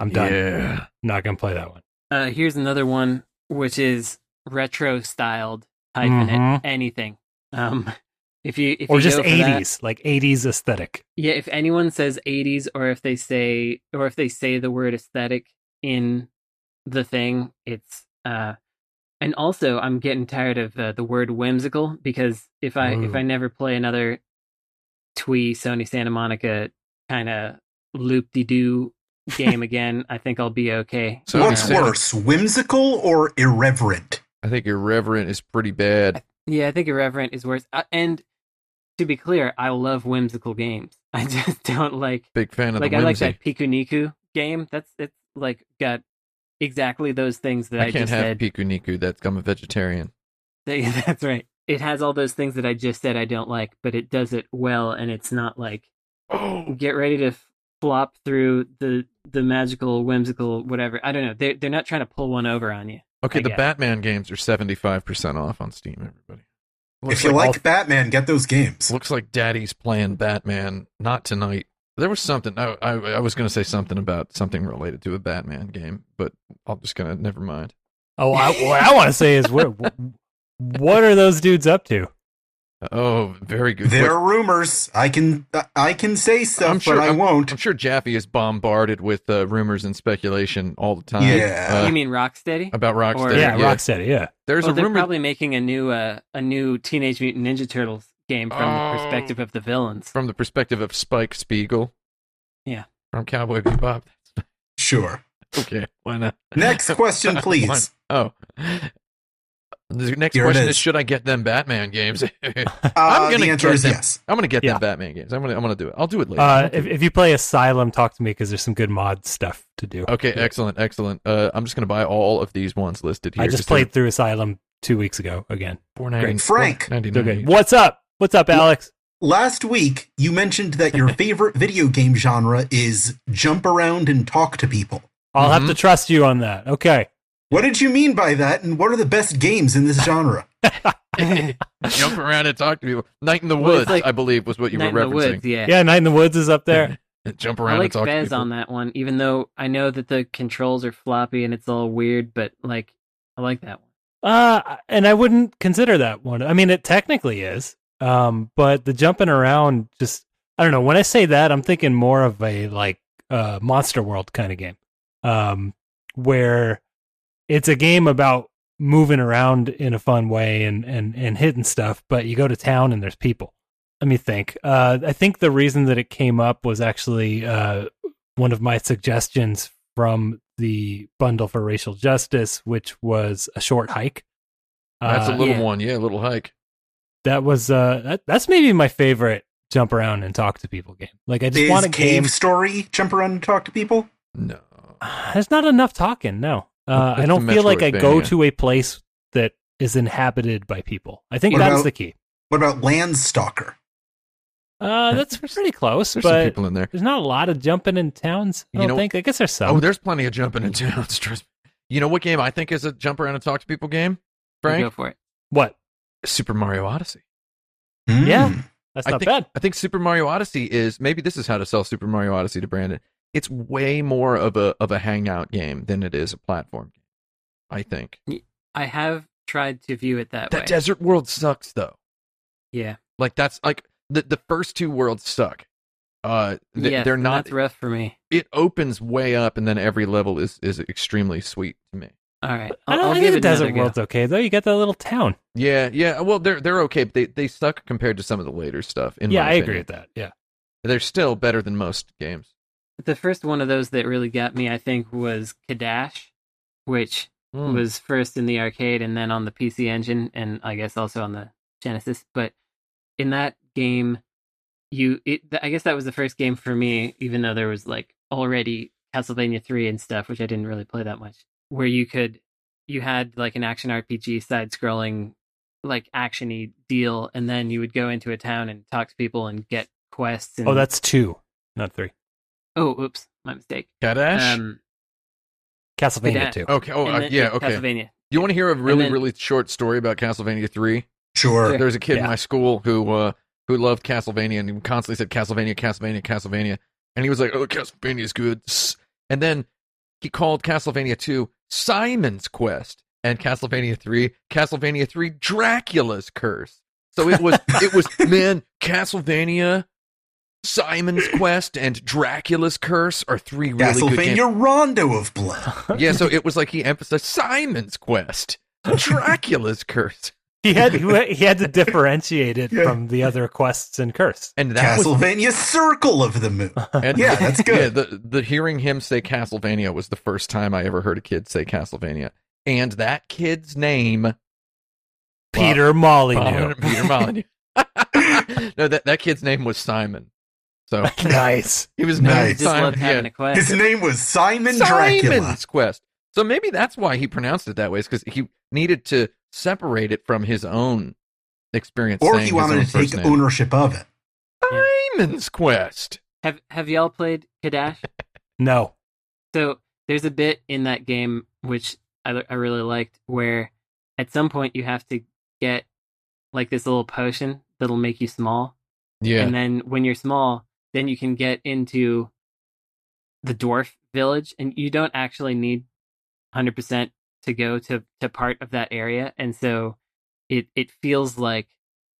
I'm done. Yeah. Not gonna play that one. Uh, here's another one, which is retro styled hyphen Mhm. it anything. Um, if you if Or you just go for that- 80s, like 80s aesthetic. yeah. If anyone says 80s, or if they say or if they say the word aesthetic in the thing, it's uh. And also, I'm getting tired of uh, the word whimsical because if I if I never play another twee Sony Santa Monica kind of loop de doo game again, I think I'll be okay. So What's Santa- worse, whimsical or irreverent? I think irreverent is pretty bad. Yeah, I think irreverent is worse. Uh, and to be clear, I love whimsical games. I just don't like Big fan of like the I like that Pikuniku game. That's it's like got exactly those things that I, I can't just have said. piku niku. That's I'm a vegetarian. That's right. It has all those things that I just said I don't like, but it does it well, and it's not like Oh, get ready to flop through the the magical, whimsical, whatever. I don't know. They're they're not trying to pull one over on you. okay. I The guess. Batman games are 75 percent off on Steam. Everybody. Looks if you like like Batman, get those games. Looks like Daddy's playing Batman. Not tonight. There was something. I I, I was going to say something about something related to a Batman game, but I'm just gonna never mind. Oh, I, what I want to say is, what, what are those dudes up to? Oh, very good. There are rumors. I can I can say stuff, I'm sure- but I I'm- won't. I'm sure Jaffe is bombarded with uh, rumors and speculation all the time. Yeah. uh, you mean Rocksteady? about Rocksteady? Or- Yeah, yeah. Rocksteady. Yeah. There's well, a they're rumor. probably making a new uh, a new Teenage Mutant Ninja Turtles game from Oh. the perspective of the villains. from the perspective of Spike Spiegel. Yeah. From Cowboy Bebop. Sure. Okay, why not? Next question, please. oh. The next Here question is. is. Should I get them Batman games? I'm Uh, gonna the answer get is them. yes. I'm gonna get Yeah. them Batman games. I'm gonna I'm gonna do it. I'll do it later. Uh, if, if you play Asylum, talk to me because there's some good mod stuff to do. okay, excellent, excellent. Uh, I'm just gonna buy all of these ones listed here. I just played through Asylum two weeks ago again. four ninety. Frank. They're good. What's up? What's up, Alex? Last week, you mentioned that your favorite video game genre is jump around and talk to people. I'll have Mhm. to trust you on that. Okay. What did you mean by that, and what are the best games in this genre? Jump around and talk to people. Night in the Well, Woods, like I believe, was what you Night were in referencing. Woods, yeah. Yeah, Night in the Woods is up there. Jump I around like and talk to Fez people. on that one, even though I know that the controls are floppy and it's all weird, but like I like that one. Uh, and I wouldn't consider that one. I mean, it technically is, Um, but the jumping around just I don't know. When I say that, I'm thinking more of a like uh, Monster World kind of game, um, where it's a game about moving around in a fun way and and and hitting stuff. But you go to town and there's people. Let me think. Uh, I think the reason that it came up was actually uh, one of my suggestions from the bundle for racial justice, which was a short hike. That's a Uh, little yeah. one. Yeah, a little hike. That was uh that, that's maybe my favorite jump around and talk to people game. Like I just Is want a Cave game. Story jump around and talk to people? No. There's not enough talking. No, uh, I don't feel like I go Metroidvania. to a place that is inhabited by people. I think What that's about- the key. What about Landstalker? Uh, that's pretty close, There's some but people in there. there's not a lot of jumping in towns. I You don't know- think. I guess there's some. Oh, there's plenty of jumping in towns. Trust me. You know what game I think is a jump around and talk to people game? Frank, Go Frank? for it. what? Super Mario Odyssey. Yeah. Hmm. That's I not think, bad. I think Super Mario Odyssey is maybe this is how to sell Super Mario Odyssey to Brandon. It's way more of a of a hangout game than it is a platform game. I think. I have tried to view it that, That way. desert world sucks though. yeah, Like that's like the the first two worlds suck. Uh th- yeah, they're not That's rough for me. it opens way up and then every level is is extremely sweet to me. All right, I I'll, don't I'll think give the it another desert go. world's okay though. You get that little town. Yeah, yeah. Well, they're they're okay, but they they suck compared to some of the later stuff. In yeah, my I opinion. agree with that. Yeah. They're still better than most games. The first one of those that really got me, I think, was Cadash, which Hmm. was first in the arcade and then on the PC Engine, and I guess also on the Genesis. But in that game, you, it, I guess that was the first game for me, even though there was like already Castlevania three and stuff, which I didn't really play that much, where you could, you had like an action RPG side scrolling, like actiony deal, and then you would go into a town and talk to people and get quests. And, Oh, that's two, not three. oh, oops, my mistake. Cadash. Um, Castlevania Cadash. two. okay. Oh, uh, then- yeah. Okay. Castlevania. You want to hear a really then- really short story about Castlevania three? Sure. There's a kid in my school who uh who loved Castlevania and he constantly said Castlevania, Castlevania, Castlevania, and he was like, "Oh, Castlevania's good." And then he called Castlevania two Simon's Quest and Castlevania three Castlevania three Dracula's Curse. So it was it was man Castlevania. Simon's Quest and Dracula's Curse are three really good games. Castlevania Rondo of Blood. Yeah, so it was like he emphasized Simon's Quest, Dracula's Curse, He had he, he had to differentiate it Yeah. from the other quests and curse. and that was Castlevania Circle of the Moon. And Yeah, that's good. Yeah, the the hearing him say Castlevania was the first time I ever heard a kid say Castlevania, and that kid's name Peter Molyneux. Peter Molyneux. no, that that kid's name was Simon. So nice. he was Nice. named Simon. loved yeah. a quest. His name was Simon Dracula. Simon's Quest. So maybe that's why he pronounced it that way, is because he needed to separate it from his own experience. Or saying he his wanted to take name. ownership of it. Simon's Quest. Have Have y'all played Cadash? No. So there's a bit in that game which I, I really liked where at some point you have to get like this little potion that'll make you small. Yeah. And then when you're small, then you can get into the dwarf village and you don't actually need 100% to go to, to part of that area. And so it, it feels like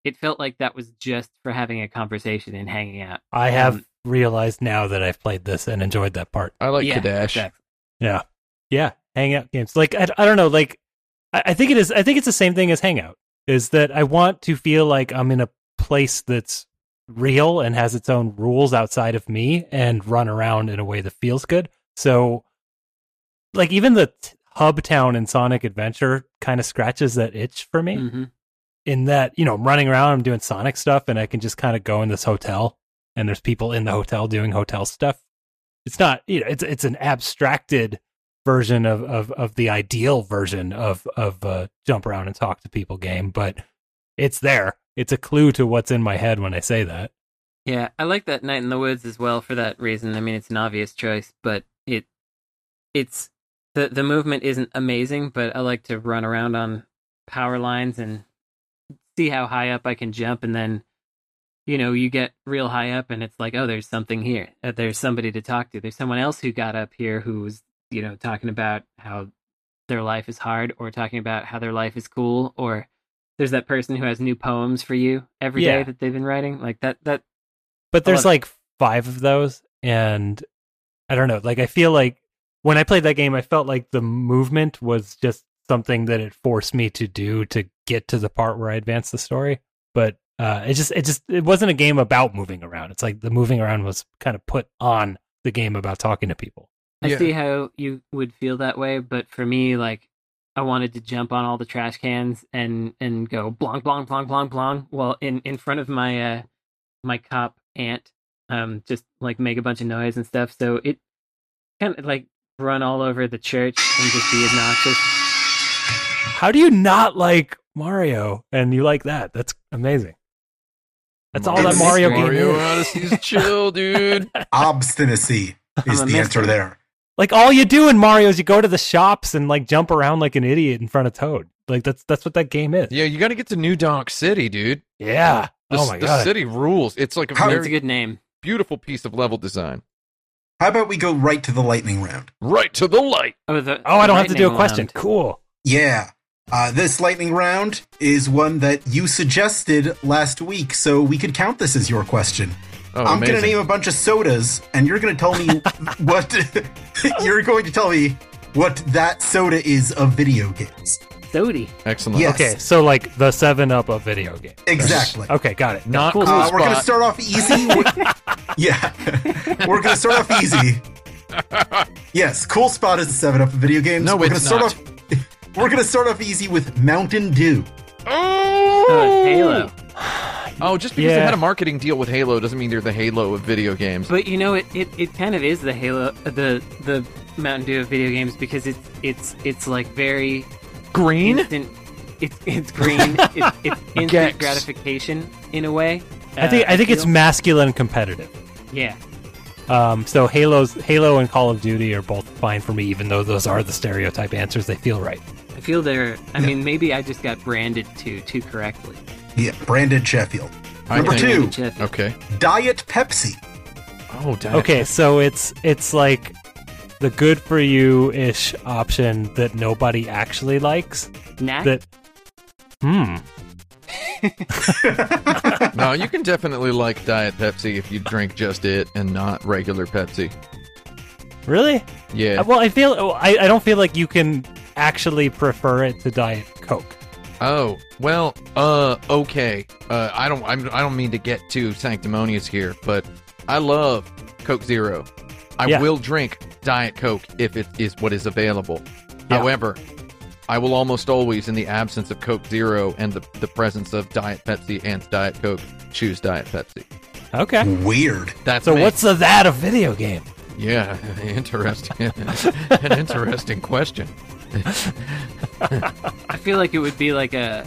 it felt like that was just for having a conversation and hanging out. I have Um, realized now that I've played this and enjoyed that part. I like yeah, Cadash. exactly. Yeah. Yeah. Hangout games. Like, I, I don't know. Like, I, I think it is, I think it's the same thing as Hangout is that I want to feel like I'm in a place that's real and has its own rules outside of me and run around in a way that feels good. So, like, even the t- hub town in Sonic Adventure kind of scratches that itch for me Mhm. in that, you know, I'm running around, I'm doing Sonic stuff, and I can just kind of go in this hotel and there's people in the hotel doing hotel stuff. It's not, you know, it's it's an abstracted version of of of the ideal version of of uh, jump around and talk to people game, but it's there. It's a clue to what's in my head when I say that. Yeah, I like that Night in the Woods as well for that reason. I mean, it's an obvious choice, but it it's the the movement isn't amazing, but I like to run around on power lines and see how high up I can jump and then you know, you get real high up and it's like, oh, there's something here. Uh, There's somebody to talk to. There's someone else who got up here who was, you know, talking about how their life is hard or talking about how their life is cool or there's that person who has new poems for you every day Yeah. that they've been writing. Like that that But there's it. like five of those, and I don't know. Like I feel like when I played that game, I felt like the movement was just something that it forced me to do to get to the part where I advanced the story. But uh, it just it just it wasn't a game about moving around. It's like the moving around was kind of put on the game about talking to people. I Yeah. see how you would feel that way, but for me, like I wanted to jump on all the trash cans and and go blong blong blong blong blong Well, in in front of my uh my cop aunt, um, just like make a bunch of noise and stuff. So it kind of like run all over the church and just be obnoxious. How do you not like Mario and you like that? That's amazing. That's all that It's Mario game Mario is. Odyssey's chill, dude. Obstinacy is I'm the answer mystery. there. Like all you do in Mario is you go to the shops and like jump around like an idiot in front of Toad. Like that's that's what that game is. Yeah, you got to get to New Donk City, dude. Yeah. The, oh my the god. The city rules. It's like a How- That's a very good name. beautiful piece of level design. How about we go right to the lightning round? Right to the light. Oh, the, Oh, I don't have to do a question. round. Cool. Yeah. Uh, this lightning round is one that you suggested last week, so we could count this as your question. Oh, I'm going to name a bunch of sodas, and you're going to tell me what. you're going to tell me what that soda is of video games. Sody. Excellent. Yes. Okay, so like the Seven Up of video game. Exactly. Okay, got it. Not Cool. cool Uh, we're going to start off easy. yeah. we're going to start off easy. Yes, cool spot is the 7 Up of video games. No, we're it's gonna not. start off We're going to start off easy with Mountain Dew. Oh! Oh, Halo. Oh, just because they had a marketing deal with Halo doesn't mean they're the Halo of video games. But you know, it, it, it kind of is the Halo, the the Mountain Dew of video games because it's it's it's like very Green? instant. It's it's green. it's, it's instant Gex. gratification in a way. I think Uh, I think it's feel- masculine competitive. yeah. Um, so Halo's Halo and Call of Duty are both fine for me, even though those are the stereotype answers. They feel right. I feel they're. I mean, maybe I just got branded too too correctly. Yeah, branded Sheffield. I Number two, Sheffield. Okay. Diet Pepsi. Oh, damn. Okay, so it's it's like the good for you ish option that nobody actually likes. Knack? That hmm. No, you can definitely like Diet Pepsi if you drink just it and not regular Pepsi. Really? Yeah. Well, I feel I, I don't feel like you can actually prefer it to Diet Coke. Oh well, uh, okay. Uh, I don't, I'm, I don't mean to get too sanctimonious here, but I love Coke Zero. I Yeah. will drink Diet Coke if it is what is available. Yeah. However, I will almost always, in the absence of Coke Zero and the the presence of Diet Pepsi and Diet Coke, choose Diet Pepsi. Okay. Weird. That's So me. what's the that of video game? Yeah, interesting. An interesting question. I feel like it would be like a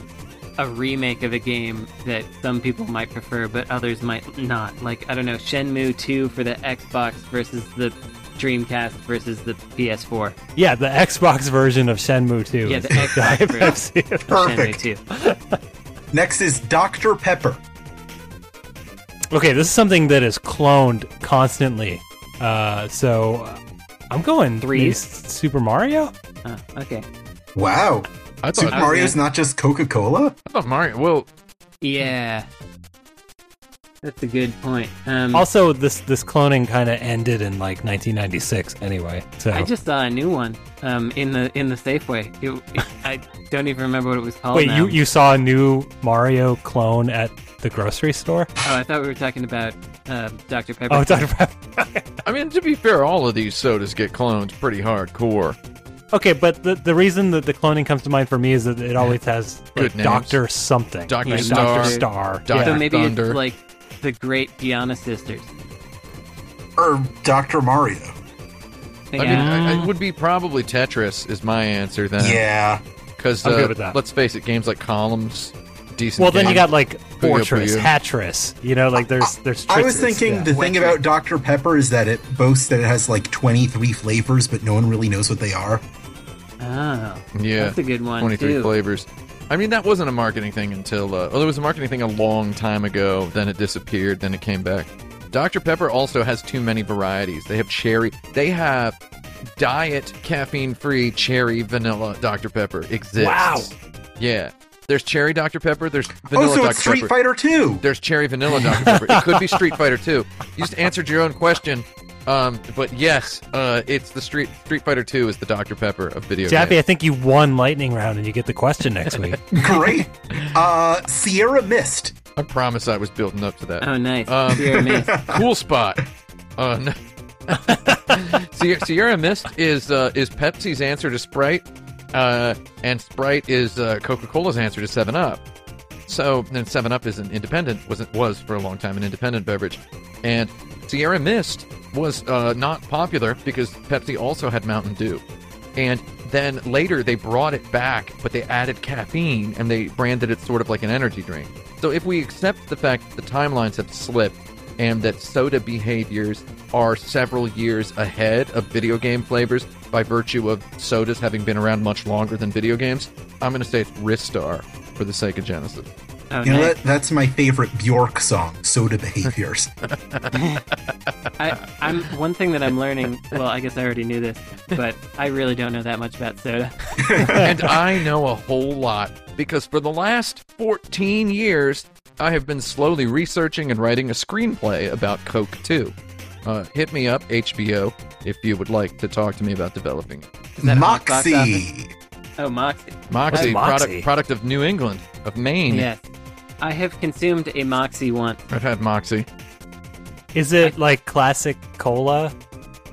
a remake of a game that some people might prefer, but others might not. Like I don't know, Shenmue 2 for the Xbox versus the Dreamcast versus the PS4. Yeah, the Xbox version of Shenmue 2. Yeah, the Xbox Diet version. Pepsi. Shenmue Perfect. 2. Next is Dr. Pepper. Okay, this is something that is cloned constantly. Uh, so uh, I'm going three Super Mario. Oh, okay. Wow. I thought, Super I was Mario's gonna- not just Coca Cola? I thought Mario. Well, Yeah. That's a good point. Um, Also, this this cloning kind of ended in like 1996 anyway. So I just saw a new one um, in the in the Safeway. It, it- I don't even remember what it was called. wait, now. you you saw a new Mario clone at the grocery store? Oh, I thought we were talking about uh, Dr Pepper. Oh, Dr. Pepper. I mean, to be fair, all of these sodas get cloned pretty hardcore. okay, but the the reason that the cloning comes to mind for me is that it always has Good like. Doctor something, Dr. like Star. Doctor Star. Dr. so Yeah. maybe Thunder. it's like the Great Giana Sisters. Or Dr. Mario? I mean, I, it would be probably Tetris is my answer then. Yeah. because uh, good with that. let's face it, games like Columns, decent. Well, then you got like Puyo Fortress, Puyo. Hatris. You know, like there's there's. I was thinking yeah. the thing about Dr. Pepper is that it boasts that it has like 23 flavors, but no one really knows what they are. Oh, yeah, that's a good one 23 too. flavors. I mean, that wasn't a marketing thing until, uh, well, it was a marketing thing a long time ago. Then it disappeared. Then it came back. Dr. Pepper also has too many varieties. They have cherry. They have diet caffeine free cherry vanilla Dr. Pepper exists. Wow. Yeah. There's cherry Dr Pepper. There's vanilla oh, so Dr it's Street Pepper. Fighter 2. There's cherry vanilla Dr Pepper. it could be Street Fighter 2. You just answered your own question. Um, but yes, uh, it's the Street Street Fighter 2 is the Dr Pepper of video Jappy, I think you won lightning round, and you get the question next week. Great. Uh, Sierra Mist. I promise I was building up to that. Oh, nice. Um, Sierra Mist. cool spot. Uh, no. Sierra, Sierra Mist is uh, is Pepsi's answer to Sprite, uh, and Sprite is uh, Coca Cola's answer to Seven Up. So then Seven Up is an independent was was for a long time an independent beverage, and Sierra Mist was uh, not popular because Pepsi also had Mountain Dew, and then later they brought it back, but they added caffeine and they branded it sort of like an energy drink. So if we accept the fact that the timelines have slipped and that soda behaviors are several years ahead of video game flavors by virtue of sodas having been around much longer than video games, I'm going to say it's Ristar for the Sega Genesis. Oh, You know, nice. that, that's my favorite Bjork song, Soda Behaviors. I, I'm one thing that I'm learning. Well, I guess I already knew this, but I really don't know that much about soda. and I know a whole lot because for the last 14 years, I have been slowly researching and writing a screenplay about Coke 2. Uh, hit me up, HBO, if you would like to talk to me about developing it. Is that a box office? Moxie. Oh, Moxie. Moxie, Moxie? Product, product of New England, of Maine. Yes, I have consumed a Moxie once. I've had Moxie. Is it like classic cola?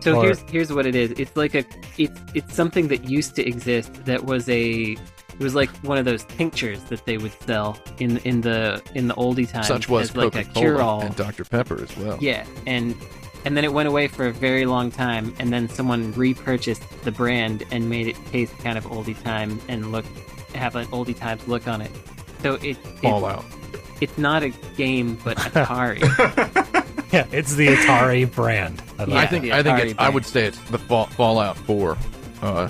So Or- here's here's what it is. It's like a it's it's something that used to exist that was a it was like one of those tinctures that they would sell in in the in the oldie times Such was as like Coca a cure Cola all. and Dr. Pepper as well. Yeah, and and then it went away for a very long time, and then someone repurchased the brand and made it taste kind of oldie time and look have an oldie times look on it. So it, it Fallout. it's not a game, but Atari. Yeah, it's the Atari brand. I Yeah. I think I think Atari it's, I would say it's the Fall, Fallout 4. Uh,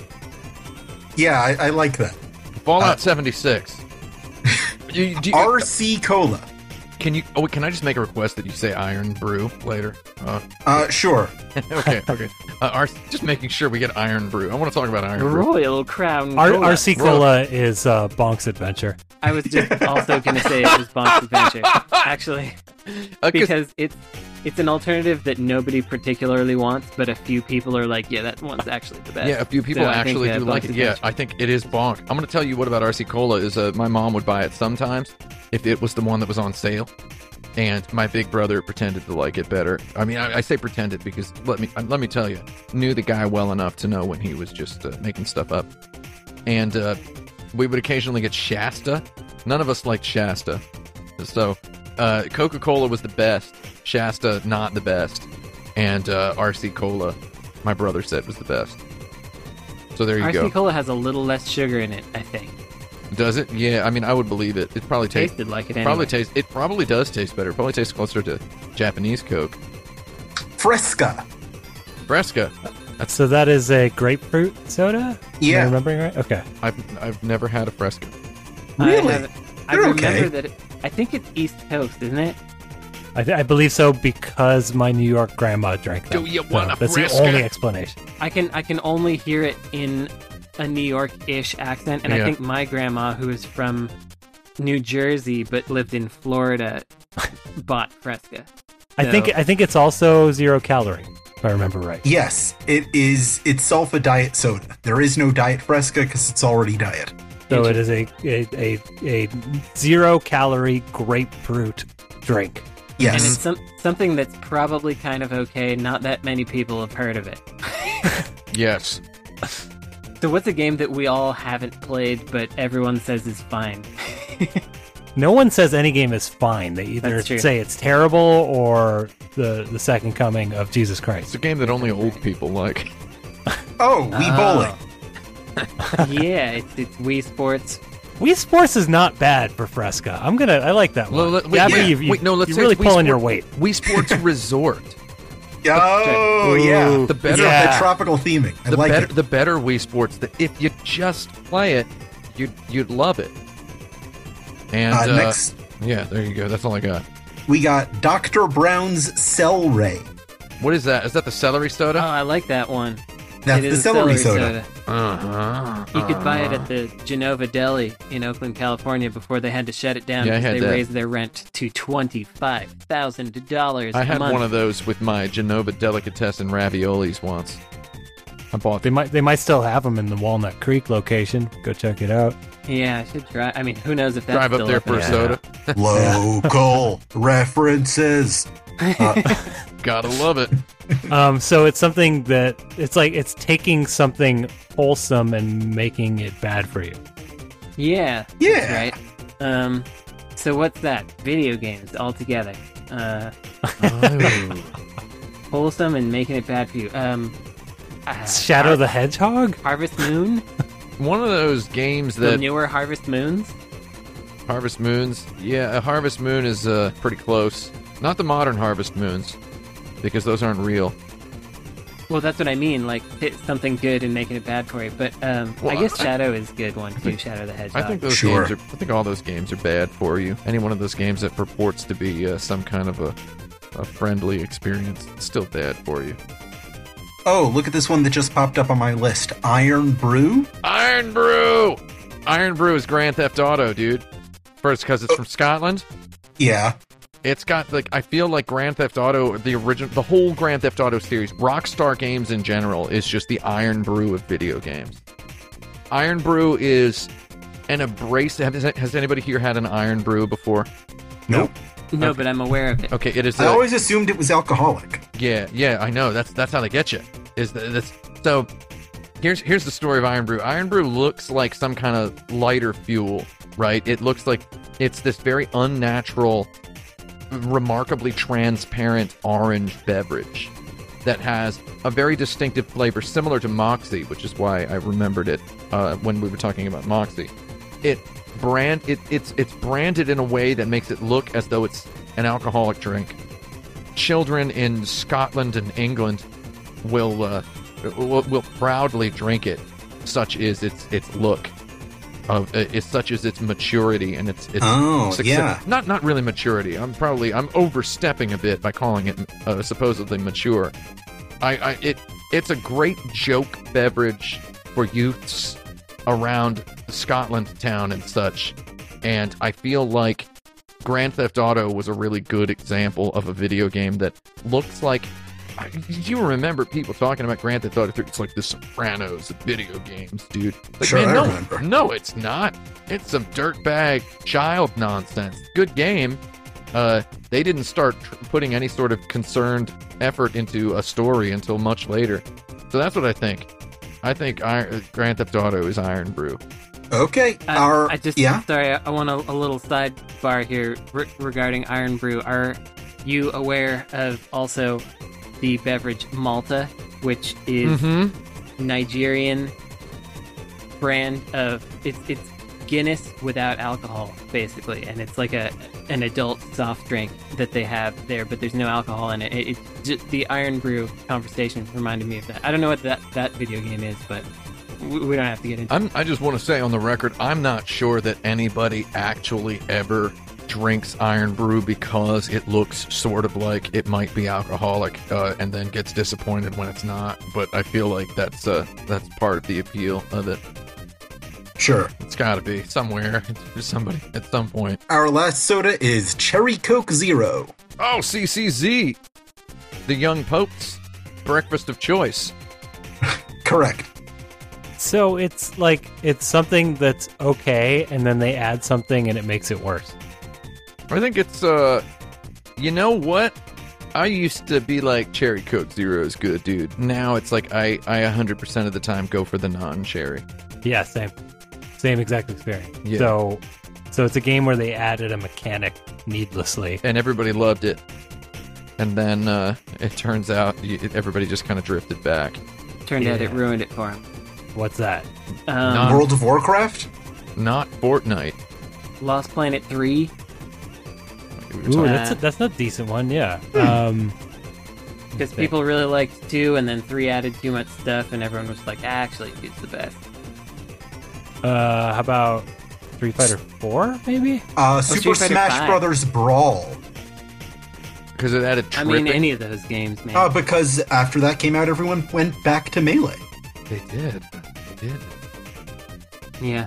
Yeah, I, I like that. Fallout Uh, 76. You- do you- RC Cola. Can you? Oh, can I just make a request that you say Irn-Bru later? Uh, Uh, sure. okay, okay. Uh, our, just making sure we get Irn-Bru. I want to talk about Irn-Bru. Royal Crown. R- Cola. RC Cola is uh, Bonk's Adventure. I was just also going to say it was Bonk's Adventure, actually, Uh, 'cause- because it's it's an alternative that nobody particularly wants, but a few people are like, yeah, that one's actually the best. yeah, a few people So actually do like it. Yeah. I think it is bonk. I'm going to tell you what about RC Cola is uh, my mom would buy it sometimes if it was the one that was on sale. And my big brother pretended to like it better. I mean, I, I say pretended because let me let me tell you, knew the guy well enough to know when he was just uh, making stuff up. And uh, we would occasionally get Shasta. None of us liked Shasta, so uh, Coca Cola was the best. Shasta not the best, and uh, RC Cola, my brother said was the best. So there you RC go. RC Cola has a little less sugar in it, I think. Does it? Yeah, I mean, I would believe it. It probably tastes Tasted like it anyway. probably tastes. It probably does taste better. It probably tastes closer to Japanese Coke. Fresca. Fresca. So that is a grapefruit soda? Am I Yeah. remembering right? Okay. I've I've never had a Fresca. Really? I, have, I remember okay. that. It, I think it's East Coast, isn't it? I, th- I believe so because my New York grandma drank them. Do you So want a That's the only explanation. I can I can only hear it in a New York-ish accent, and Yeah. I think my grandma, who is from New Jersey but lived in Florida, bought Fresca. I think I think it's also zero calorie, if I remember right. Yes, it is itself a diet soda. There is no diet Fresca because it's already diet. So it is a a, a, a zero calorie grapefruit drink. Yes, and it's some, something that's probably kind of okay. Not that many people have heard of it. Yes. So, what's a game that we all haven't played but everyone says is fine? No one says any game is fine. They either say it's terrible or the the second coming of Jesus Christ. It's a game that only old people like. Oh, we ah. Oh. Bowling. yeah, it's, it's Wii Sports. Wii Sports is not bad for Fresca. I'm gonna I like that Well, one. let- wait, Gabby, yeah. you've, you Wait, no, let's you're really it's Wii pulling your weight. Wii Sports Resort. Oh, yeah. The better- yeah, yeah. the tropical theming. I The like better, it. the better Wii Sports. That if you just play it, you'd you'd love it. And Uh, uh, next, yeah, there you go. That's all I got. we got Dr. Brown's Cel-Ray. What is that? Is that the celery Oh, soda? I like that one. That's It the is a celery soda. Uh-huh. You could buy it at the Genova Deli in Oakland, California, before they had to shut it down Yeah, because had they that. raised their rent to twenty-five thousand dollars I a had month. one of those with my Genova delicatessen raviolis once. I bought They might they might still have them in the Walnut Creek location. Go check it out. Yeah, I should try. I mean, who knows if that's drive up still there open. for a soda. Local references. Uh, Gotta love it. Um, so it's something that it's like it's taking something wholesome and making it bad for you. Yeah, Yeah. right. Um, so what's that? Video games altogether. Uh, wholesome and making it bad for you. Um, uh, Shadow the Hedgehog. Harvest Moon, One of those games the that newer Harvest Moons. Harvest Moons. Yeah, a Harvest Moon is uh, pretty close. Not the modern Harvest Moons, because those aren't real. Well, that's what I mean. Like hit something good and making it bad for you. But um, I guess I- Shadow is a good one too. Shadow the Hedgehog. I think those Sure. games are. I think all those games are bad for you. Any one of those games that purports to be uh, some kind of a, a friendly experience, still bad for you. Oh, look at this one that just popped up on my list. Irn-Bru. Iron Brew. Irn-Bru is Grand Theft Auto, dude. First, because it's oh. from Scotland. Yeah. It's got like I feel like Grand Theft Auto, the original, the whole Grand Theft Auto series, Rockstar Games in general, is just the Irn-Bru of video games. Irn-Bru is an abrasive. Has, has anybody here had an Irn-Bru before? Nope. No, but I'm aware of it. Okay, it is. I a- always assumed it was alcoholic. Yeah, yeah, I know. That's that's how they get you. Is that that's so? Here's here's the story of Irn-Bru. Iron Brew looks like some kind of lighter fuel, right? It looks like it's this very unnatural, remarkably transparent orange beverage that has a very distinctive flavor, similar to Moxie, which is why I remembered it uh, when we were talking about Moxie. It brand it, it's it's branded in a way that makes it look as though it's an alcoholic drink children in Scotland and England will uh, will, will proudly drink it. Such is its its look. Of uh, it's such as its maturity and its its Oh, success- yeah. Not not really maturity. I'm probably I'm overstepping a bit by calling it uh, supposedly mature. I, I it it's a great joke beverage for youths around Scotland town and such. And I feel like Grand Theft Auto was a really good example of a video game that looks like. You remember people talking about Grand Theft Auto 3? It's like the Sopranos of video games, dude. Like, Sure, man, I no, remember. no, it's not. It's some dirtbag child nonsense. Good game. Uh, they didn't start tr- putting any sort of concerned effort into a story until much later. So that's what I think. I think Iron, Grand Theft Auto is Irn-Bru. Okay. I, Our I just yeah. sorry. I, I want a, a little sidebar here re- regarding Irn-Bru. Are you aware of also the beverage Malta, which is Mm-hmm. Nigerian brand of it's it's Guinness without alcohol, basically, and it's like a an adult soft drink that they have there, but there's no alcohol in it. it, it just, the Irn-Bru conversation reminded me of that. I don't know what that that video game is, but we, we don't have to get into. I'm, I just want to say on the record, I'm not sure that anybody actually ever drinks Irn-Bru because it looks sort of like it might be alcoholic, uh, and then gets disappointed when it's not. But I feel like that's uh, that's part of the appeal of it. Sure. It's got to be somewhere for somebody at some point. Our last soda is Cherry Coke Zero. Oh, CCZ, the Young Popes, breakfast of choice. Correct. So it's like it's something that's okay, and then they add something and it makes it worse. I think it's uh you know what? I used to be like cherry coke zero is good, dude. Now it's like I I 100% of the time go for the non-cherry. Yeah, same, same exact experience. Yeah. So, so it's a game where they added a mechanic needlessly. And everybody loved it. And then uh it turns out everybody just kind of drifted back. Turned out it ruined it for him. What's that? Um, Not- World of Warcraft. Not Fortnite. Lost Planet Three. We Ooh, talking- that's a, that's a decent one. Yeah. Um, Because people really liked two, and then three added too much stuff, and everyone was like, "Actually, two's the best." Uh, how about Street Fighter Four? Maybe. Uh, Oh, Super Street Fighter Smash V. Brothers Brawl. Cuz it added I tripping. mean, any of those games, man. Uh, because after that came out, everyone went back to Melee. They did. They did. Yeah.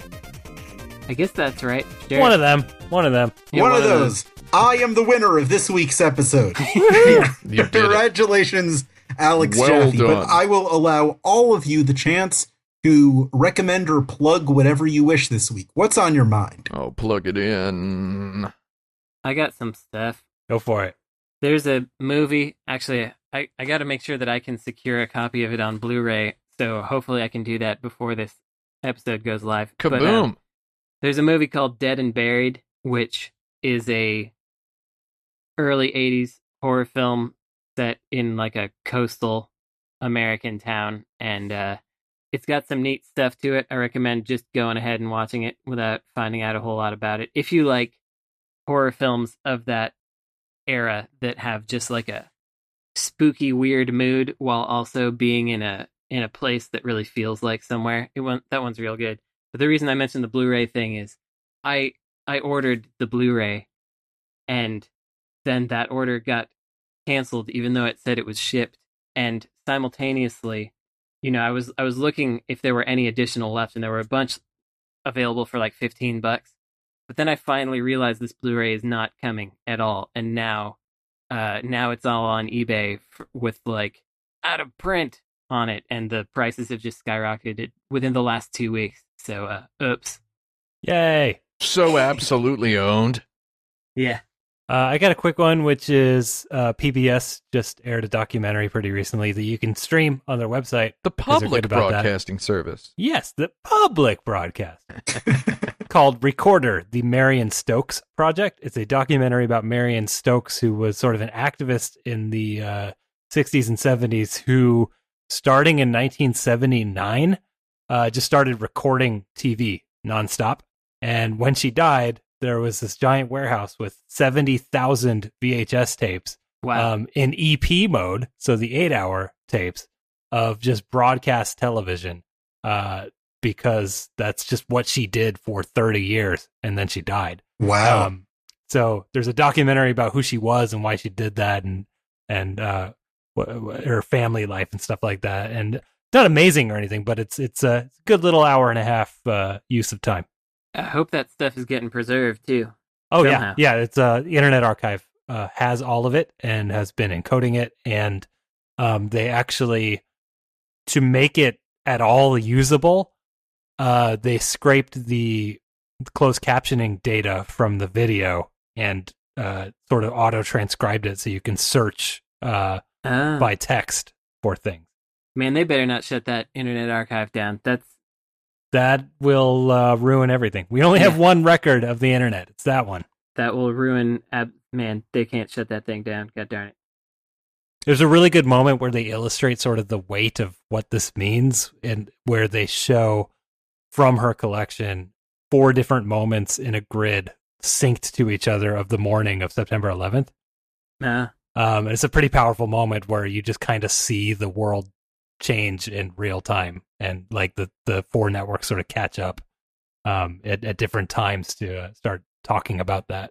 I guess that's right. Sure. One of them. One of them. Yeah, one, of those. I am the winner of this week's episode. You did it. Congratulations, Alex Well Jaffe. But done. I will allow all of you the chance to recommend or plug whatever you wish this week. What's on your mind? Oh, plug it in. I got some stuff. Go for it. There's a movie. Actually, I, I got to make sure that I can secure a copy of it on Blu-ray. So hopefully, I can do that before this episode goes live. But, uh, Kaboom. there's a movie called Dead and Buried, which is a early '80s horror film set in like a coastal American town, and uh, it's got some neat stuff to it. I recommend just going ahead and watching it without finding out a whole lot about it. If you like horror films of that era that have just like a spooky, weird mood while also being in a in a place that really feels like somewhere, it went, that one's real good. But the reason I mentioned the Blu-ray thing is I I ordered the Blu-ray and then that order got canceled even though it said it was shipped and simultaneously you know I was I was looking if there were any additional left and there were a bunch available for like 15 bucks but then I finally realized this Blu-ray is not coming at all and now uh now it's all on eBay f- with like out of print on it and the prices have just skyrocketed within the last 2 weeks so uh oops Yay. So absolutely owned. yeah Uh, I got a quick one, which is uh, PBS just aired a documentary pretty recently that you can stream on their website. The public about that. broadcasting service. Yes, the public broadcast called Recorder, the Marion Stokes Project. It's a documentary about Marion Stokes, who was sort of an activist in the uh, 60s and 70s, who, starting in 1979, uh, just started recording TV nonstop. And when she died, there was this giant warehouse with 70,000 VHS tapes wow um, in EP mode, so the eight hour tapes of just broadcast television, uh, because that's just what she did for 30 years and then she died. Wow. Um, so there's a documentary about who she was and why she did that and, and, uh, wh- wh- her family life and stuff like that. And not amazing or anything, but it's, it's a good little hour and a half, uh, use of time. I hope that stuff is getting preserved too. Oh Somehow. yeah, yeah. It's uh, the Internet Archive uh, has all of it and has been encoding it, and um, they actually to make it at all usable, uh, they scraped the closed captioning data from the video and uh, sort of auto transcribed it so you can search uh, Ah, by text for things. man, they better not shut that Internet Archive down. That's That will uh, ruin everything. We only have one record of the internet. It's that one. that will ruin. Ab- man, they can't shut that thing down. God darn it. There's a really good moment where they illustrate sort of the weight of what this means and where they show from her collection four different moments in a grid synced to each other of the morning of September 11th. Ah, Um, it's a pretty powerful moment where you just kind of see the world change in real time and like the, the four networks sort of catch up um, at, at different times to uh, start talking about that.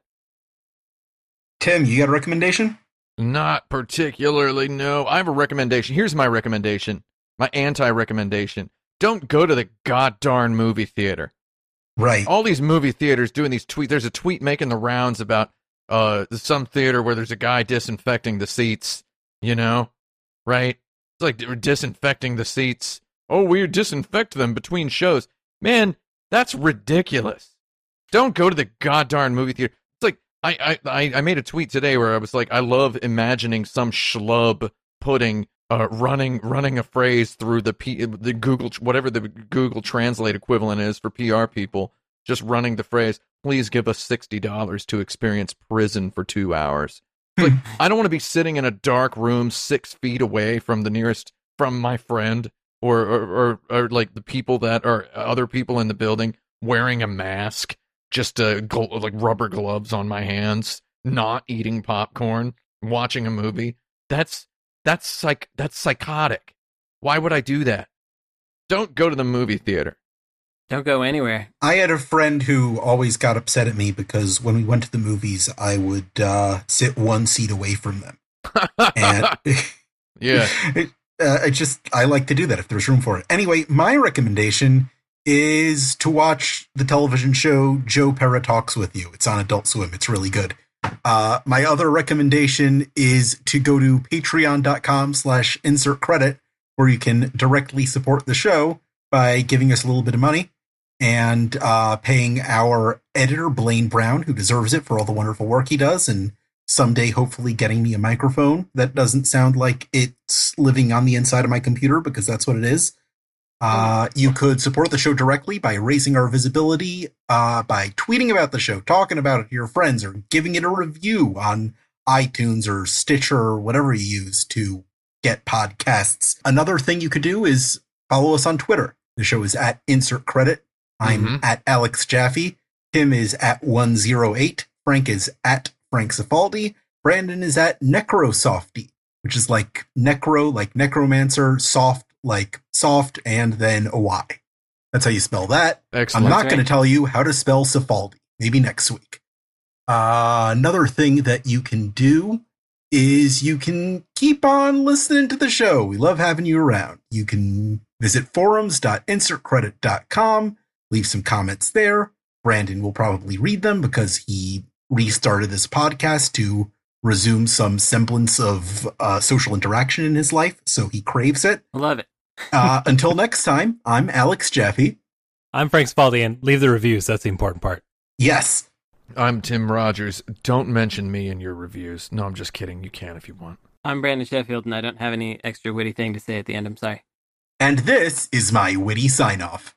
Tim, you got a recommendation? Not particularly, no. I have a recommendation. Here's my recommendation. My anti recommendation. Don't go to the goddarn movie theater. Right. All these movie theaters doing these tweets. There's a tweet making the rounds about uh some theater where there's a guy disinfecting the seats, you know? Right? It's like we're disinfecting the seats. Oh, we disinfect them between shows. Man, that's ridiculous. Don't go to the goddamn movie theater. It's like I, I, I- made a tweet today where I was like, I love imagining some schlub putting uh running running a phrase through the P, the Google whatever the Google Translate equivalent is for PR people, just running the phrase, please give us sixty dollars to experience prison for two hours. Like I don't want to be sitting in a dark room six feet away from the nearest from my friend or or, or, or like the people that are other people in the building wearing a mask, just uh, gl- like rubber gloves on my hands, not eating popcorn, watching a movie. That's that's psych that's psychotic. Why would I do that? Don't go to the movie theater. Don't go anywhere. I had a friend who always got upset at me because when we went to the movies, I would uh, sit one seat away from them. And yeah, Uh, I just I like to do that if there's room for it. Anyway, my recommendation is to watch the television show Joe Pera Talks with You. It's on Adult Swim. It's really good. Uh, my other recommendation is to go to patreon.com slash insert credit where you can directly support the show by giving us a little bit of money and uh, paying our editor Blaine Brown, who deserves it for all the wonderful work he does, and someday hopefully getting me a microphone that doesn't sound like it's living on the inside of my computer because that's what it is. Uh, you could support the show directly by raising our visibility, uh, by tweeting about the show, talking about it to your friends, or giving it a review on iTunes or Stitcher or whatever you use to get podcasts. Another thing you could do is follow us on Twitter. The show is at Insert Credit. I'm Mhm. at Alex Jaffe. Tim is at 108. Frank is at Frank Cifaldi. Brandon is at Necrosofty, which is like necro, like necromancer, soft, like soft, and then a Y. That's how you spell that. Excellent. I'm not going to tell you how to spell Cifaldi. Maybe next week. Uh, another thing that you can do is you can keep on listening to the show. We love having you around. You can visit forums.insertcredit.com, leave some comments there. Brandon will probably read them because he restarted this podcast to resume some semblance of uh, social interaction in his life, so he craves it. I love it. Uh, until next time, I'm Alex Jaffe. I'm Frank Cifaldi, and leave the reviews. That's the important part. Yes, I'm Tim Rogers. Don't mention me in your reviews. No, I'm just kidding. You can if you want. I'm Brandon Sheffield, and I don't have any extra witty thing to say at the end. I'm sorry. and this is my witty sign off.